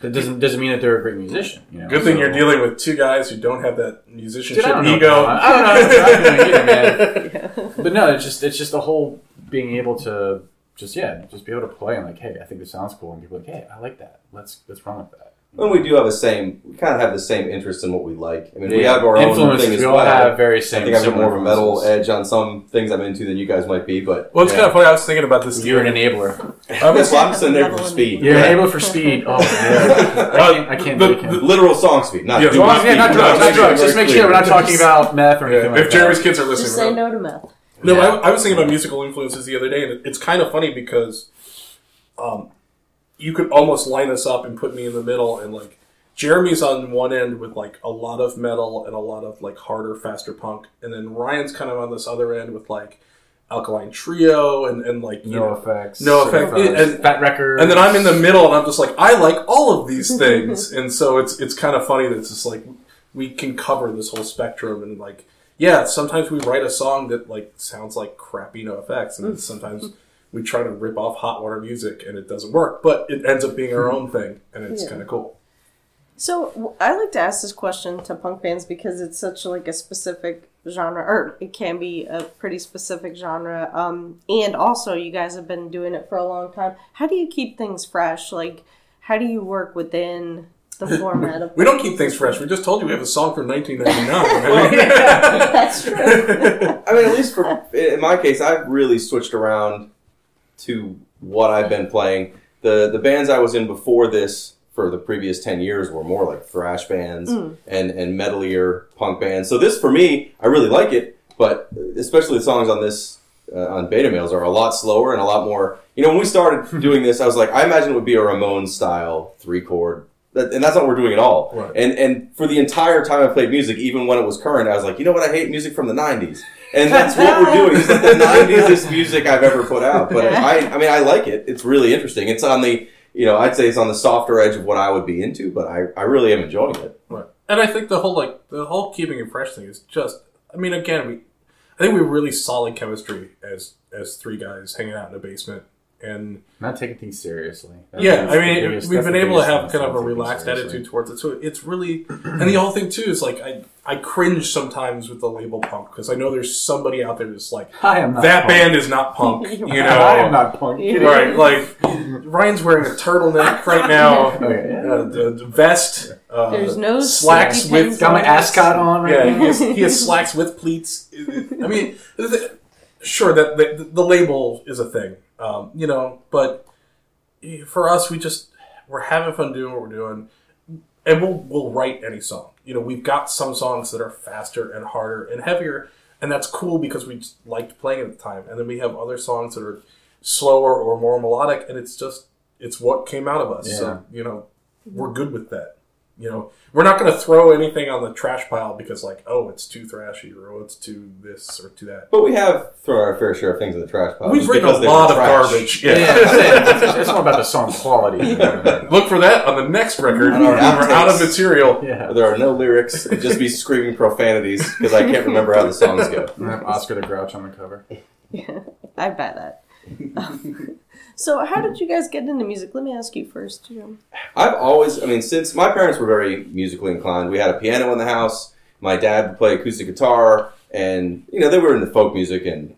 That doesn't doesn't mean that they're a great musician. You know? good thing So- you're dealing with two guys who don't have that Dude, musicianship I don't know. ego. I don't know. how to drive doing either, man. yeah. But no, it's just it's just the whole being able to just yeah, just be able to play and like, hey, I think this sounds cool, and people are like, hey, I like that. Let's let's run with that. When we do have the same, we kind of have the same interest in what we like. I mean, we have our own Influences, thing as we all well. have very I think I've got more of a metal edge on some things I'm into than you guys might be, but Well, it's Yeah. kind of funny. I was thinking about this. You're an enabler. I was, well, I'm just an enabler for speed. You're Yeah. an enabler for speed. Oh, man. I can't. I can't The- the- Literal song speed, not Yeah, doing yeah, not drugs, not drugs. Just make sure we're not talking about meth or anything if Jeremy's kids are listening, Just say no to meth. No, Yeah. I, I was thinking about musical influences the other day, and it's kind of funny because um, you could almost line us up and put me in the middle, and like Jeremy's on one end with like a lot of metal and a lot of like harder, faster punk, and then Ryan's kind of on this other end with like Alkaline Trio and and like you No know, effects. NOFX. certified, And- fat record. and then I'm in the middle, and I'm just like, I like all of these things, and so it's it's kind of funny that it's just like we can cover this whole spectrum, and like, yeah, sometimes we write a song that like sounds like crappy NOFX, and then sometimes we try to rip off hot water music, and it doesn't work, but it ends up being our own thing, and it's Yeah. kind of cool. So I like to ask this question to punk fans because it's such like a specific genre, or it can be a pretty specific genre. Um, and also, you guys have been doing it for a long time. How do you keep things fresh? Like, how do you work within the format of We don't keep things fresh. We just told you we have a song from 1999. That's true. I mean, at least for in my case, I've really switched around to what I've been playing. the The bands I was in before this for the previous ten years were more like thrash bands and and metalier punk bands. So this for me, I really like it, but especially the songs on this uh, on Beta Males are a lot slower and a lot more. You know, when we started doing this, I was like, I imagine it would be a Ramones style three chord. That, and that's not what we're doing at all. Right. And and for the entire time I played music, even when it was current, I was like, you know what? I hate music from the '90s, and that's what we're doing. Is that the '90s music I've ever put out. But I, I mean, I like it. It's really interesting. It's on the, you know, I'd say it's on the softer edge of what I would be into, but I, I really am enjoying it. Right. And I think the whole like the whole keeping it fresh thing is just. I mean, again, we. I think we have really solid chemistry as as three guys hanging out in a basement, and Not taking things seriously. That's- yeah, I mean, biggest- we've been able to have kind of a relaxed seriously. attitude towards it. So it's really, and the whole thing too is like I I cringe sometimes with the label punk because I know there's somebody out there that's like I am not that punk. band is not punk, you know. I am not punk. Yeah. Right, like Ryan's wearing a turtleneck right now, Okay, yeah. uh, the, the vest. Uh, There's no slacks with pins Got my ascot on right yeah, now. he has, he has slacks with pleats. I mean, th- sure that the, the label is a thing, um, you know, but for us, we just we're having fun doing what we're doing, and we'll we'll write any song. You know, we've got some songs that are faster and harder and heavier, and that's cool because we just liked playing at the time. And then we have other songs that are slower or more melodic, and it's just it's what came out of us. So you know, we're good with that. You know, we're not going to throw anything on the trash pile because, like, oh, it's too thrashy or oh, it's too this or too that. But we have thrown our fair share of things in the trash pile. We've just written a because they were lot of trash. garbage. Yeah, Yeah. it's, it's more about the song quality. Look for that on the next record. On We're out of material. yeah. There are no lyrics. It'd just be screaming profanities because I can't remember how the songs go. And have Oscar the Grouch on the cover. Yeah, I buy that. so, how did you guys get into music? Let me ask you first. Jim. I've always, I mean, since my parents were very musically inclined, we had a piano in the house. My dad would play acoustic guitar, and you know they were into folk music and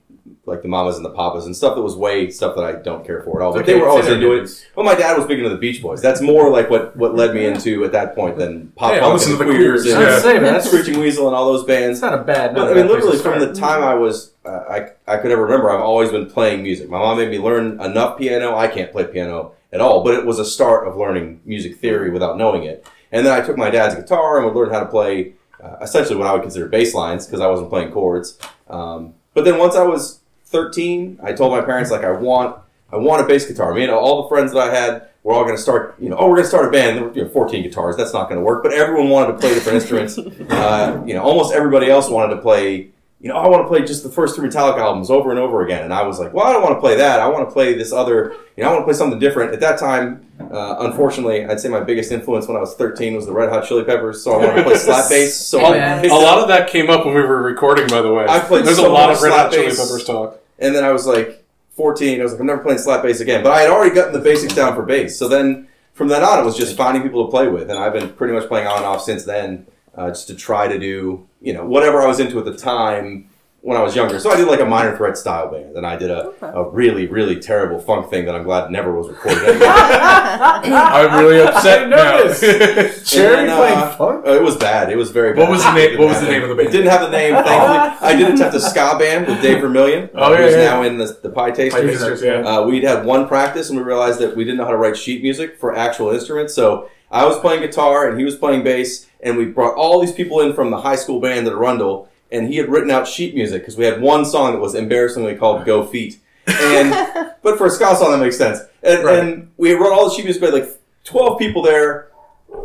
like the Mamas and the Papas and stuff that was way stuff that I don't care for at all. But they were always into it. Well, my dad was big into the Beach Boys. That's more like what what led me into at that point than pop Yeah, punk listen and to the Queers Queers, and yeah. Say, man, that's- Screeching Weasel and all those bands. It's not a bad. Not But a I bad mean, literally from the time I was, uh, I, I could ever remember, I've always been playing music. My mom made me learn enough piano. I can't play piano at all, but it was a start of learning music theory without knowing it. And then I took my dad's guitar and would learn how to play uh, essentially what I would consider bass lines because I wasn't playing chords. Um, but then once I was 13, I told my parents like I want, I want a bass guitar. I mean, all the friends that I had were all going to start, you know, oh, we're going to start a band. There were you know, 14 guitars. That's not going to work. But everyone wanted to play different instruments. Uh, you know, almost everybody else wanted to play. You know, I want to play just the first three Metallica albums over and over again. And I was like, well, I don't want to play that. I want to play this other. You know, I want to play something different. At that time, uh, unfortunately, I'd say my biggest influence when I was 13 was the Red Hot Chili Peppers. So I wanted to play slap bass. So Hey, I A lot of that came up when we were recording, by the way. I played There's so a lot of Red slap Hot Chili bass. Peppers talk. And then I was like 14. I was like, I'm never playing slap bass again. But I had already gotten the basics down for bass. So then from then on, it was just finding people to play with. And I've been pretty much playing on and off since then, uh, just to try to do, you know, whatever I was into at the time when I was younger. So I did like a minor threat style band. And I did a, Okay. a really, really terrible funk thing that I'm glad never was recorded anyway. I'm really upset I now. Cherry then, playing uh, funk. uh, It was bad. It was very bad. What was the name- what was the name of the band? It didn't have the name, thankfully. I did attempt a ska band with Dave Vermillion, Oh, uh, yeah, who's yeah. now in the, the Pietasters. Tasters, yeah. Uh, we'd had one practice and we realized that we didn't know how to write sheet music for actual instruments. So I was playing guitar and he was playing bass, and we brought all these people in from the high school band at Arundel, and he had written out sheet music because we had one song that was embarrassingly called "Go Feet," and but for a ska song that makes sense. And, Right. and we wrote all the sheet music. We had like twelve people there.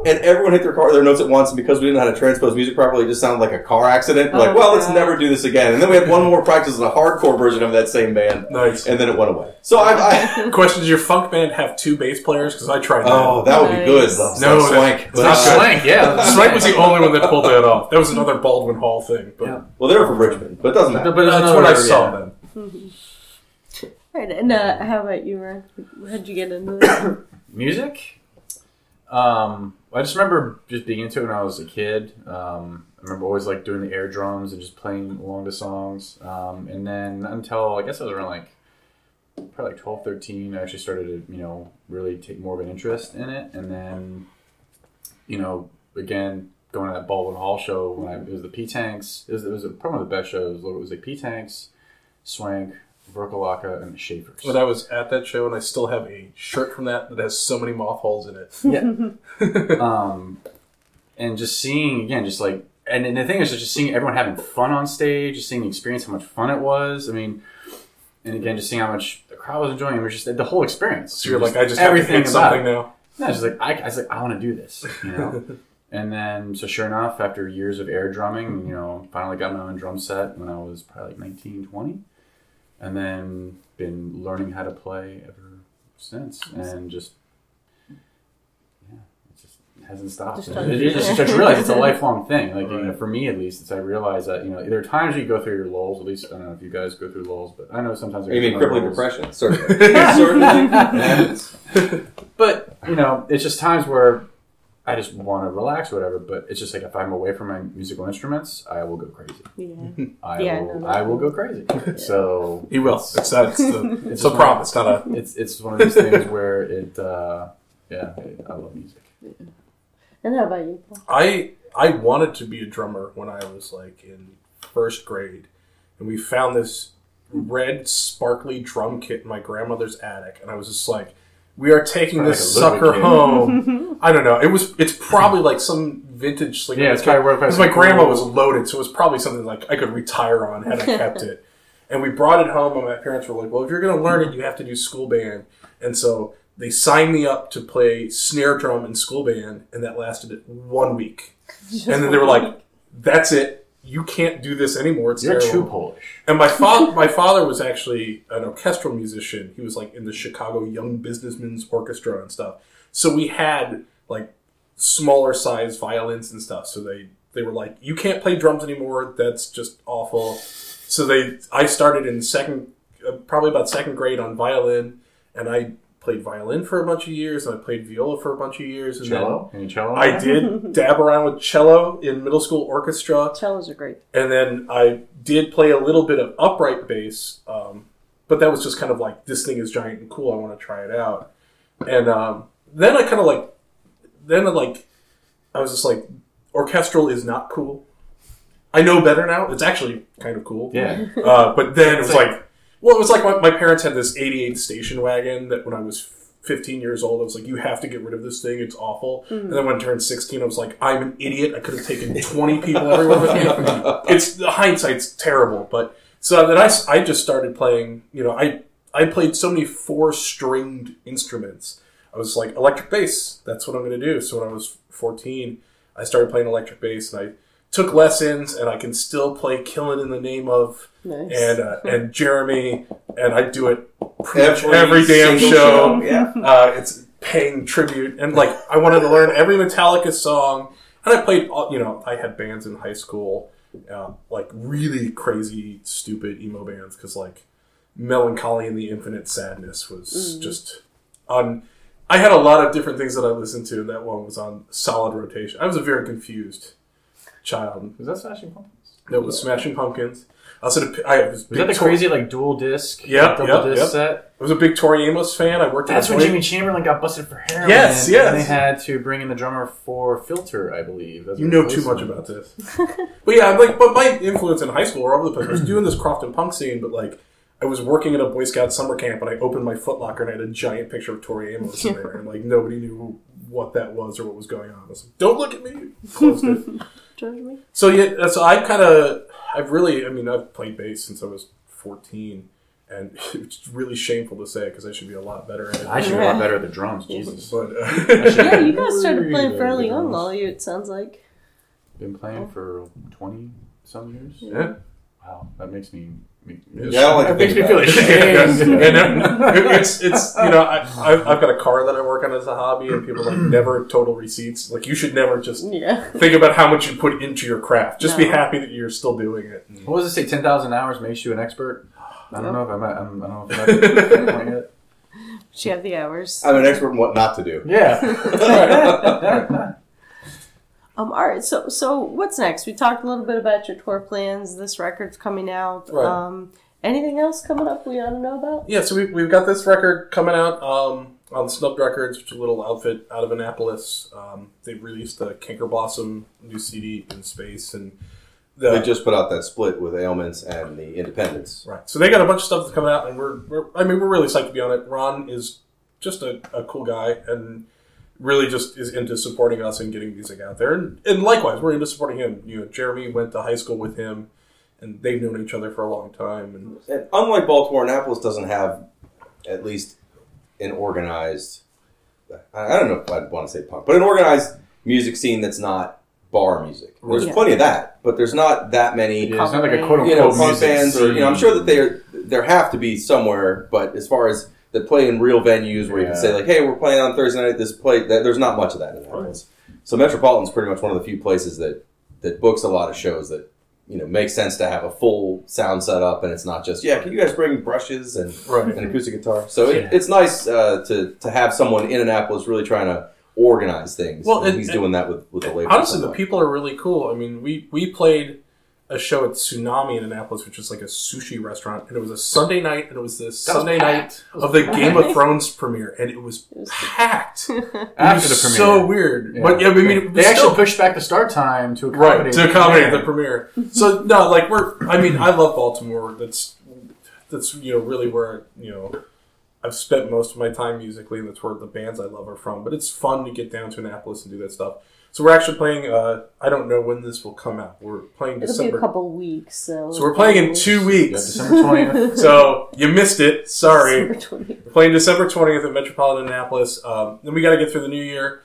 And everyone hit their car, their notes at once, and because we didn't know how to transpose music properly, it just sounded like a car accident. We're like, Oh, well, let's never do this again. And then we had one more practice in a hardcore version of that same band, Nice. and then it went away. So I, I Question: Does your funk band have two bass players? Because I tried that. oh, that would be good. Nice. No, Like Swank. it's not Swank, yeah. Swank was the only one that pulled that off. That was another Baldwin Hall thing, but Yeah. Well, they were from Richmond, but it doesn't matter. But that's what I yeah. saw then. Right, and uh, how about you, Ren? How'd you get into this? Music? Um, I just remember just being into it when I was a kid. Um, I remember always like doing the air drums and just playing along to songs. Um, and then until I guess I was around like probably like 12, 13, I actually started to, you know, really take more of an interest in it. And then, you know, again, going to that Baldwin Hall show when I, it was the P Tanks. It was, it was probably one of the best shows. It was like P Tanks, Swank, Verkalaka, and the Schaefers. When I was at that show, and I still have a shirt from that that has so many moth holes in it. Yeah. um, and just seeing again, just like, and, and the thing is, just seeing everyone having fun on stage, just seeing the experience, how much fun it was. I mean, and again, just seeing how much the crowd was enjoying. It was just the whole experience. So you're Just like, I just everything have to about something it. now. No, it's just like I, I was like, I want to do this, you know. and then, so sure enough, after years of air drumming, you know, finally got my own drum set when I was probably like 19, 20. And then been learning how to play ever since, and just yeah, it just hasn't stopped. Just It- it- it's it just, just realize it's a lifelong thing. Like you know, for me at least, it's I realize that you know there are times you go through your lulls. At least I don't know if you guys go through lulls, but I know sometimes I You go mean through crippling lulls. depression? Certainly. Certainly. But you know, it's just times where I just want to relax or whatever. But it's just like if I'm away from my musical instruments, I will go crazy. Yeah. I Yeah, will, no, no. I will go crazy. So He will. It's, not, it's, the, it's a just promise, not a. It's it's one of those things where it, uh, yeah, I love music. And how about you, Paul? I I wanted to be a drummer when I was like in first grade, and we found this red sparkly drum kit in my grandmother's attic, and I was just like, "We are taking Probably this like sucker kit. home." I don't know. It was. It's probably like some vintage. Like, Yeah, it's probably where- because my grandma was loaded, so it was probably something like I could retire on had I kept it. And we brought it home, and my parents were like, "Well, if you're going to learn it, you have to do school band." And so they signed me up to play snare drum in school band, and that lasted one week. and then they were like, "That's it. You can't do this anymore. It's You're terrible." too Polish. And my father, my father was actually an orchestral musician. He was like in the Chicago Young Businessmen's Orchestra and stuff. So we had like smaller size violins and stuff. So they they were like, "You can't play drums anymore. That's just awful." So they, I started in second, uh, probably about second grade on violin, and I played violin for a bunch of years, and I played viola for a bunch of years, and Cello? Any cello? I did dab around with cello in middle school orchestra Cellos are great. and then I did play a little bit of upright bass, um, but that was just kind of like this thing is giant and cool. I want to try it out, and um, then I kind of like, then like, I was just like, orchestral is not cool. I know better now. It's actually kind of cool. Yeah. Uh, but then it was like, well, it was like my, my parents had this '88 station wagon that when I was 15 years old, I was like, you have to get rid of this thing. It's awful. Hmm. And then when I turned 16, I was like, I'm an idiot. I could have taken 20 people everywhere with me. It's the hindsight's terrible, but so then I, I just started playing. You know, I I played so many four stringed instruments. I was like electric bass. That's what I'm going to do. So when I was 14, I started playing electric bass, and I took lessons, and I can still play "Killing in the Name of" Nice. and uh, and Jeremy, and I do it pretty much Every every damn single show. Yeah. Uh, it's paying tribute, and like I wanted to learn every Metallica song, and I played. all You know, I had bands in high school, uh, like really crazy, stupid emo bands, because like Mellon Collie and the Infinite Sadness was just on. I had a lot of different things that I listened to. and That one was on solid rotation. I was a very confused child. Was that Smashing Pumpkins? That was Smashing Pumpkins. I also had a- I was Was that the crazy like dual disc? Yep, double yep, disc yep. set. I was a big Tori Amos fan. I worked. That's when Jimmy Chamberlin got busted for heroin. Yes, and yes. they had to bring in the drummer for Filter, I believe. That's You know too much about this. but yeah, like, but my influence in high school were all over the place. I was doing this Crofton punk scene, but like, I was working at a Boy Scout summer camp, and I opened my Foot Locker, and I had a giant picture of Tori Amos in there, and like nobody knew what that was or what was going on. I was like, "Don't look at me." Closed it. Judge me. So yeah, so I kind of, I've really, I mean, I've played bass since I was fourteen, and it's really shameful to say because I should be a lot better at it. I should be a lot better at the drums. Jesus. but uh, Yeah, you guys started playing fairly good young, drums. Lolly. It sounds like. Been playing for 20 some years. yeah. Wow, that makes me. Me Yeah, I don't like to that makes me feel ashamed. uh, it's it's you know I I've, I've got a car that I work on as a hobby, and people like never total receipts. Like you should never just Yeah. think about how much you put into your craft. Just be happy that you're still doing it. What does it say? 10,000 hours makes you an expert? I don't know if I'm at, I'm, I don't know if I'm at that point yet. She have the hours. I'm an expert in what not to do. Yeah. Um. All right. So, so what's next? We talked a little bit about your tour plans. This record's coming out. Right. Um. Anything else coming up we ought to know about? Yeah, so we, we've got this record coming out um, on Snubbed Records, which is a little outfit out of Annapolis. Um, they released a Canker Blossom new CD in space, and the, They just put out that split with Ailments and the Independents. right. So they got a bunch of stuff that's coming out, and we're, we're I mean, we're really psyched to be on it. Ron is just a, a cool guy, and really just is into supporting us and getting music out there, and, and likewise, we're into supporting him. You know, Jeremy went to high school with him, and they've known each other for a long time, and And unlike Baltimore, Annapolis doesn't have at least an organized. I I don't know if I'd want to say punk, but an organized music scene that's not bar music. There's Yeah. plenty of that, but there's not that many. Yeah, it's not like a quote you know, unquote punk music bands, or you know, I'm sure that there there have to be somewhere, but as far as that play in real venues where you can say like, hey, we're playing on Thursday night. This play, that, there's not much of that in Annapolis. So Metropolitan's pretty much one of the few places that that books a lot of shows that you know makes sense to have a full sound set up and it's not just yeah. Can you guys bring brushes and right. an acoustic guitar? So it, it's nice uh, to to have someone in Annapolis really trying to organize things. Well, and and- he's doing that with with the label. Honestly, the people are really cool. I mean, we we played a show at Tsunami in Annapolis, which is like a sushi restaurant, and it was a Sunday night, and it was the Sunday night of the Game of Thrones premiere, and it was It was- packed. It After was the premiere. so weird. Yeah. But yeah, I mean, it was they actually pushed back the start time to right accommodate to accommodate the premiere. premiere. So no, like we're. I mean, I love Baltimore. That's that's you know really where you know I've spent most of my time musically, and that's where the bands I love are from. But it's fun to get down to Annapolis and do that stuff. So we're actually playing. Uh, I don't know when this will come out. We're playing It'll be December. a couple weeks, so. so we're playing in two Yeah, weeks. December twentieth. so you missed it. Sorry. December 20th. We're playing December 20th at Metropolitan Annapolis. Um, then we got to get through the new year.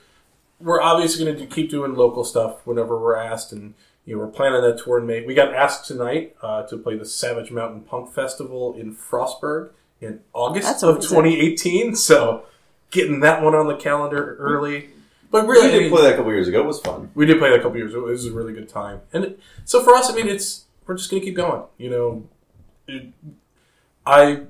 We're obviously going to keep doing local stuff whenever we're asked, and you know we're planning that tour in May. We got asked tonight uh, to play the Savage Mountain Punk Festival in Frostburg in August That's of 2018. So getting that one on the calendar early. But we really, I did mean, play that a couple years ago. It was fun. we did play that a couple years ago. It was a really good time, and it, so for us, I mean, it's we're just gonna keep going. You know, it, I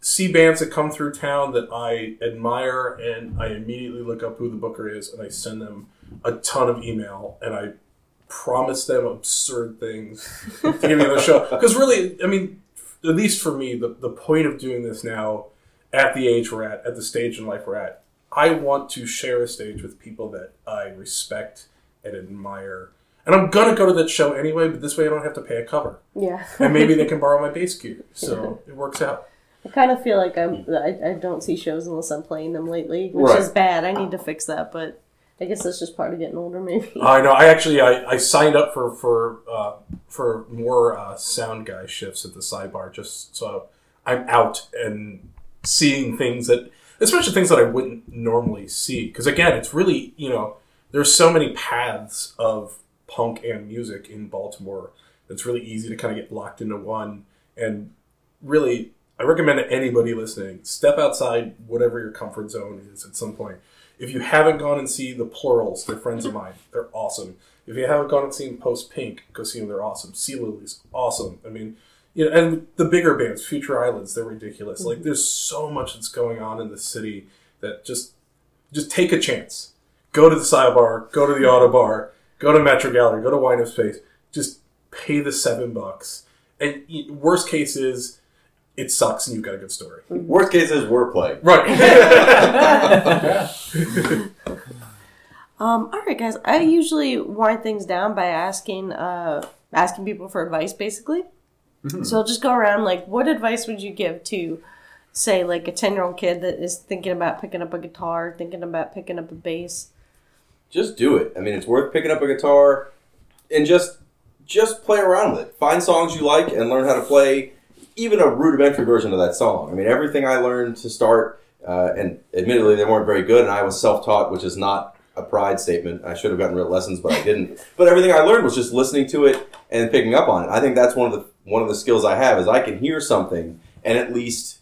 see bands that come through town that I admire, and I immediately look up who the booker is, and I send them a ton of email, and I promise them absurd things to get me on the show. Because really, I mean, at least for me, the the point of doing this now, at the age we're at, at the stage in life we're at, I want to share a stage with people that I respect and admire. And I'm gonna go to that show anyway, but this way I don't have to pay a cover, Yeah. and maybe they can borrow my bass gear, so it works out. I kind of feel like I'm. I, I don't see shows unless I'm playing them lately, which Right. is bad. I need to fix that, but I guess that's just part of getting older, maybe. I know. I actually I, I signed up for for uh, for more uh, sound guy shifts at the sidebar, just so I'm out and seeing things that, especially things that I wouldn't normally see. Because again, it's really you know there's so many paths of punk and music in Baltimore. It's really easy to kind of get locked into one. And really, I recommend to anybody listening step outside whatever your comfort zone is at some point. If you haven't gone and see the Plurals, they're friends of mine. They're awesome. If you haven't gone and seen Post Pink, go see them. They're awesome. Sea Lilies, awesome. I mean, you know, and the bigger bands, Future Islands, they're ridiculous. Like, there's so much that's going on in the city that just just take a chance. Go to the sidebar, go to the Ottobar, go to Metro Gallery, go to Wind-Up Space. Just pay the seven bucks. And worst case is it sucks and you've got a good story. Worst case is we're playing. Right. Um, all right, guys. I usually wind things down by asking uh, asking people for advice, basically. So I'll just go around. Like, what advice would you give to, say, like a ten year old kid that is thinking about picking up a guitar, thinking about picking up a bass? Just do it. I mean, it's worth picking up a guitar and just just play around with it. Find songs you like and learn how to play even a rudimentary version of that song. I mean, everything I learned to start, uh, and admittedly they weren't very good, and I was self taught, which is not a pride statement. I should have gotten real lessons, but I didn't. but everything I learned was just listening to it and picking up on it. I think that's one of the one of the skills I have is I can hear something and at least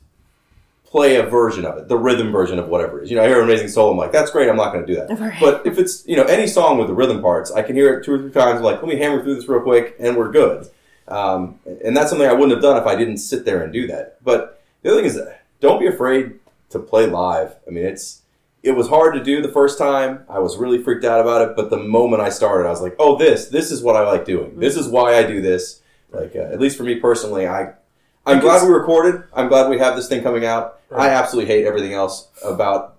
play a version of it, the rhythm version of whatever it is. You know, I hear an Amazing Soul, I'm like, that's great, I'm not going to do that. Right. But if it's, you know, any song with the rhythm parts, I can hear it two or three times, I'm like, let me hammer through this real quick, and we're good. Um, and that's something I wouldn't have done if I didn't sit there and do that. But the other thing is, don't be afraid to play live. I mean, it's, it was hard to do the first time. I was really freaked out about it. But the moment I started, I was like, oh, this, this is what I like doing. This is why I do this. Like, uh, at least for me personally, I, I'm glad we recorded. I'm glad we have this thing coming out. I absolutely hate everything else about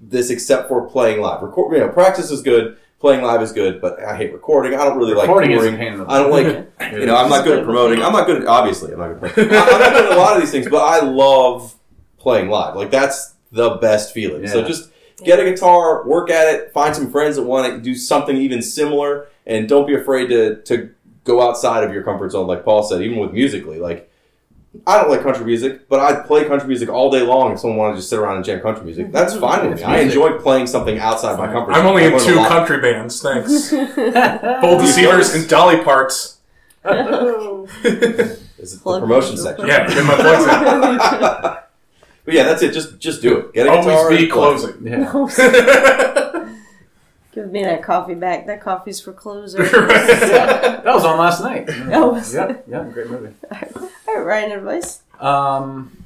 this except for playing live. Record, you know, practice is good. Playing live is good, but I hate recording. I don't really Recording like is a touring. pain in the I don't like you know, I'm not good at promoting. I'm not good at, obviously, I'm not good at, I'm not good at a lot of these things, but I love playing live. Like, that's the best feeling. So just get a guitar, work at it, find some friends that want to do something even similar, and don't be afraid to, to go outside of your comfort zone, like Paul said, even with musically. Like, I don't like country music, but I'd play country music all day long if someone wanted to just sit around and jam country music. That's mm-hmm. fine with It's me. I enjoy playing something outside my comfort zone. I'm only I in two country bands. Thanks. Bold You Deceivers and Dolly Parts. Oh. This is the Plug promotion section. Yeah, get my plugs in. But yeah, that's it. Just just do it. Get a guitar. Always be and play. closing. Yeah. Give me that coffee back. That coffee's for closer. That was on last night. Oh, was yeah, it? yeah, great movie. All right, Ryan, advice? Um,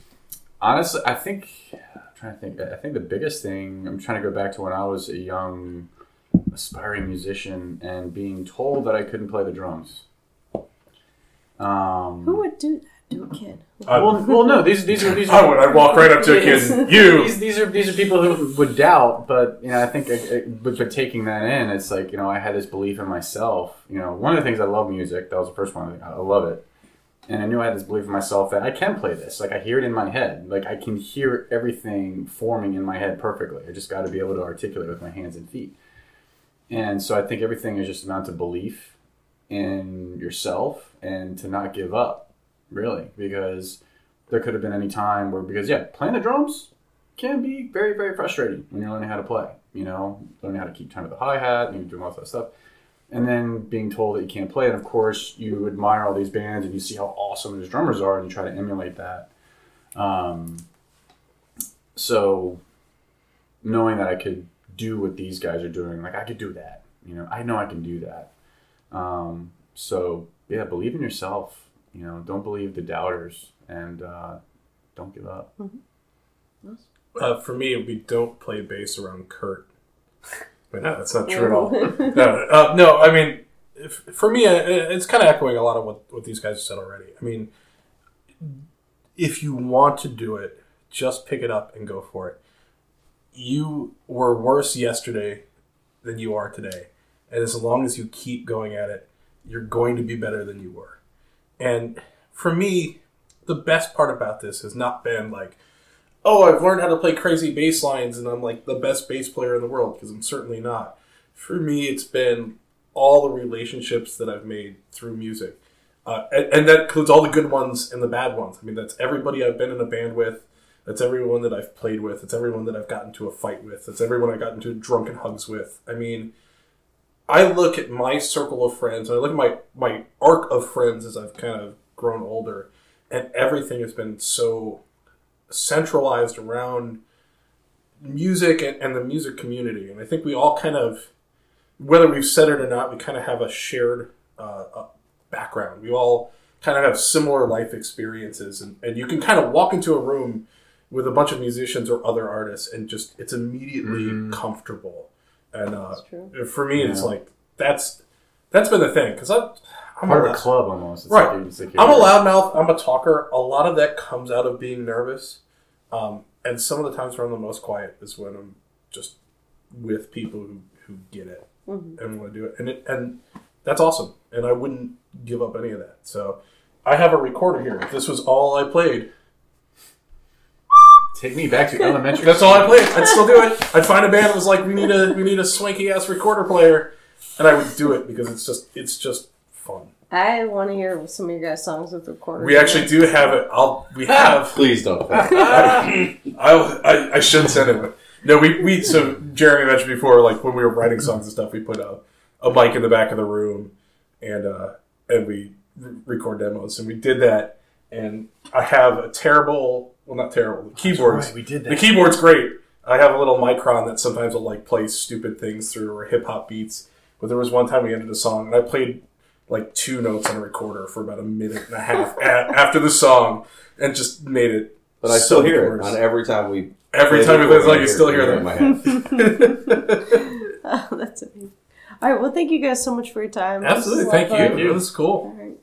honestly, I think I'm trying to think. I think the biggest thing I'm trying to go back to when I was a young, aspiring musician and being told that I couldn't play the drums. Um, Who would do that to a kid? Well, well, no. These these are these I are would. I'd walk right up to a kid. You. these, these are these are people who would doubt, but you know, I think uh, uh, but, but taking that in, it's like you know, I had this belief in myself. You know, one of the things I love music. That was the first one. I love it, and I knew I had this belief in myself that I can play this. Like I hear it in my head. Like I can hear everything forming in my head perfectly. I just got to be able to articulate with my hands and feet. And so I think everything is just amount to belief in yourself and to not give up, really, because there could have been any time where because yeah, playing the drums can be very very frustrating when you're learning how to play. You know, learning how to keep time with the hi hat and doing all that stuff, and then being told that you can't play. And of course, you admire all these bands and you see how awesome these drummers are, and you try to emulate that. Um, so knowing that I could do what these guys are doing, like I could do that. You know, I know I can do that. Um, so yeah, believe in yourself. You know, don't believe the doubters, and uh, don't give up. Uh, for me, it would be don't play bass around Kurt. But no, that's not true at all. No, uh, no. I mean, if, for me, uh, it's kind of echoing a lot of what, what these guys have said already. I mean, if you want to do it, just pick it up and go for it. You were worse yesterday than you are today, and as long as you keep going at it, you're going to be better than you were. And for me, the best part about this has not been like, oh, I've learned how to play crazy bass lines and I'm like the best bass player in the world because I'm certainly not. For me, it's been all the relationships that I've made through music. Uh, and, and that includes all the good ones and the bad ones. I mean, that's everybody I've been in a band with. That's everyone that I've played with. It's everyone that I've gotten into a fight with. That's everyone I got into drunken hugs with. I mean, I look at my circle of friends, and I look at my, my arc of friends as I've kind of grown older, and everything has been so centralized around music and, and the music community. And I think we all kind of, whether we've said it or not, we kind of have a shared uh, uh, background. We all kind of have similar life experiences. And, and you can kind of walk into a room with a bunch of musicians or other artists and just, it's immediately Mhm. comfortable. And uh, That's true. for me, it's like, that's, that's been the thing. Because I'm, I'm Part a- of a club almost. It's Right. Like, it's I'm a loudmouth. I'm a talker. A lot of that comes out of being nervous. Um, and some of the times where I'm the most quiet is when I'm just with people who, who get it Mhm. and want to do it. And it, and that's awesome. And I wouldn't give up any of that. So I have a recorder here. If this was all I played, Take me back to elementary. that's all I played. I'd still do it. I'd find a band that was like, we need a we need a swanky ass recorder player, and I would do it because it's just it's just fun. I want to hear some of your guys' songs with recorders. We actually do have it. I'll we have. Please don't. I, I, I should send it. But no, we, we so Jeremy mentioned before, like when we were writing songs and stuff, we put a, a mic in the back of the room, and uh, and we re- record demos, and we did that. And I have a terrible, well, not terrible. The keyboards, right, we did the keyboard's great. I have a little micron that sometimes will like play stupid things through or hip hop beats. But there was one time we ended a song, and I played like two notes on a recorder for about a minute and a half a- after the song, and just made it. But I still much hear it on every time we. Every time the it plays like you still hear it in them. my head. Oh, that's amazing. All right. Well, thank you guys so much for your time. Absolutely, This was thank you. fun. This is cool. All right.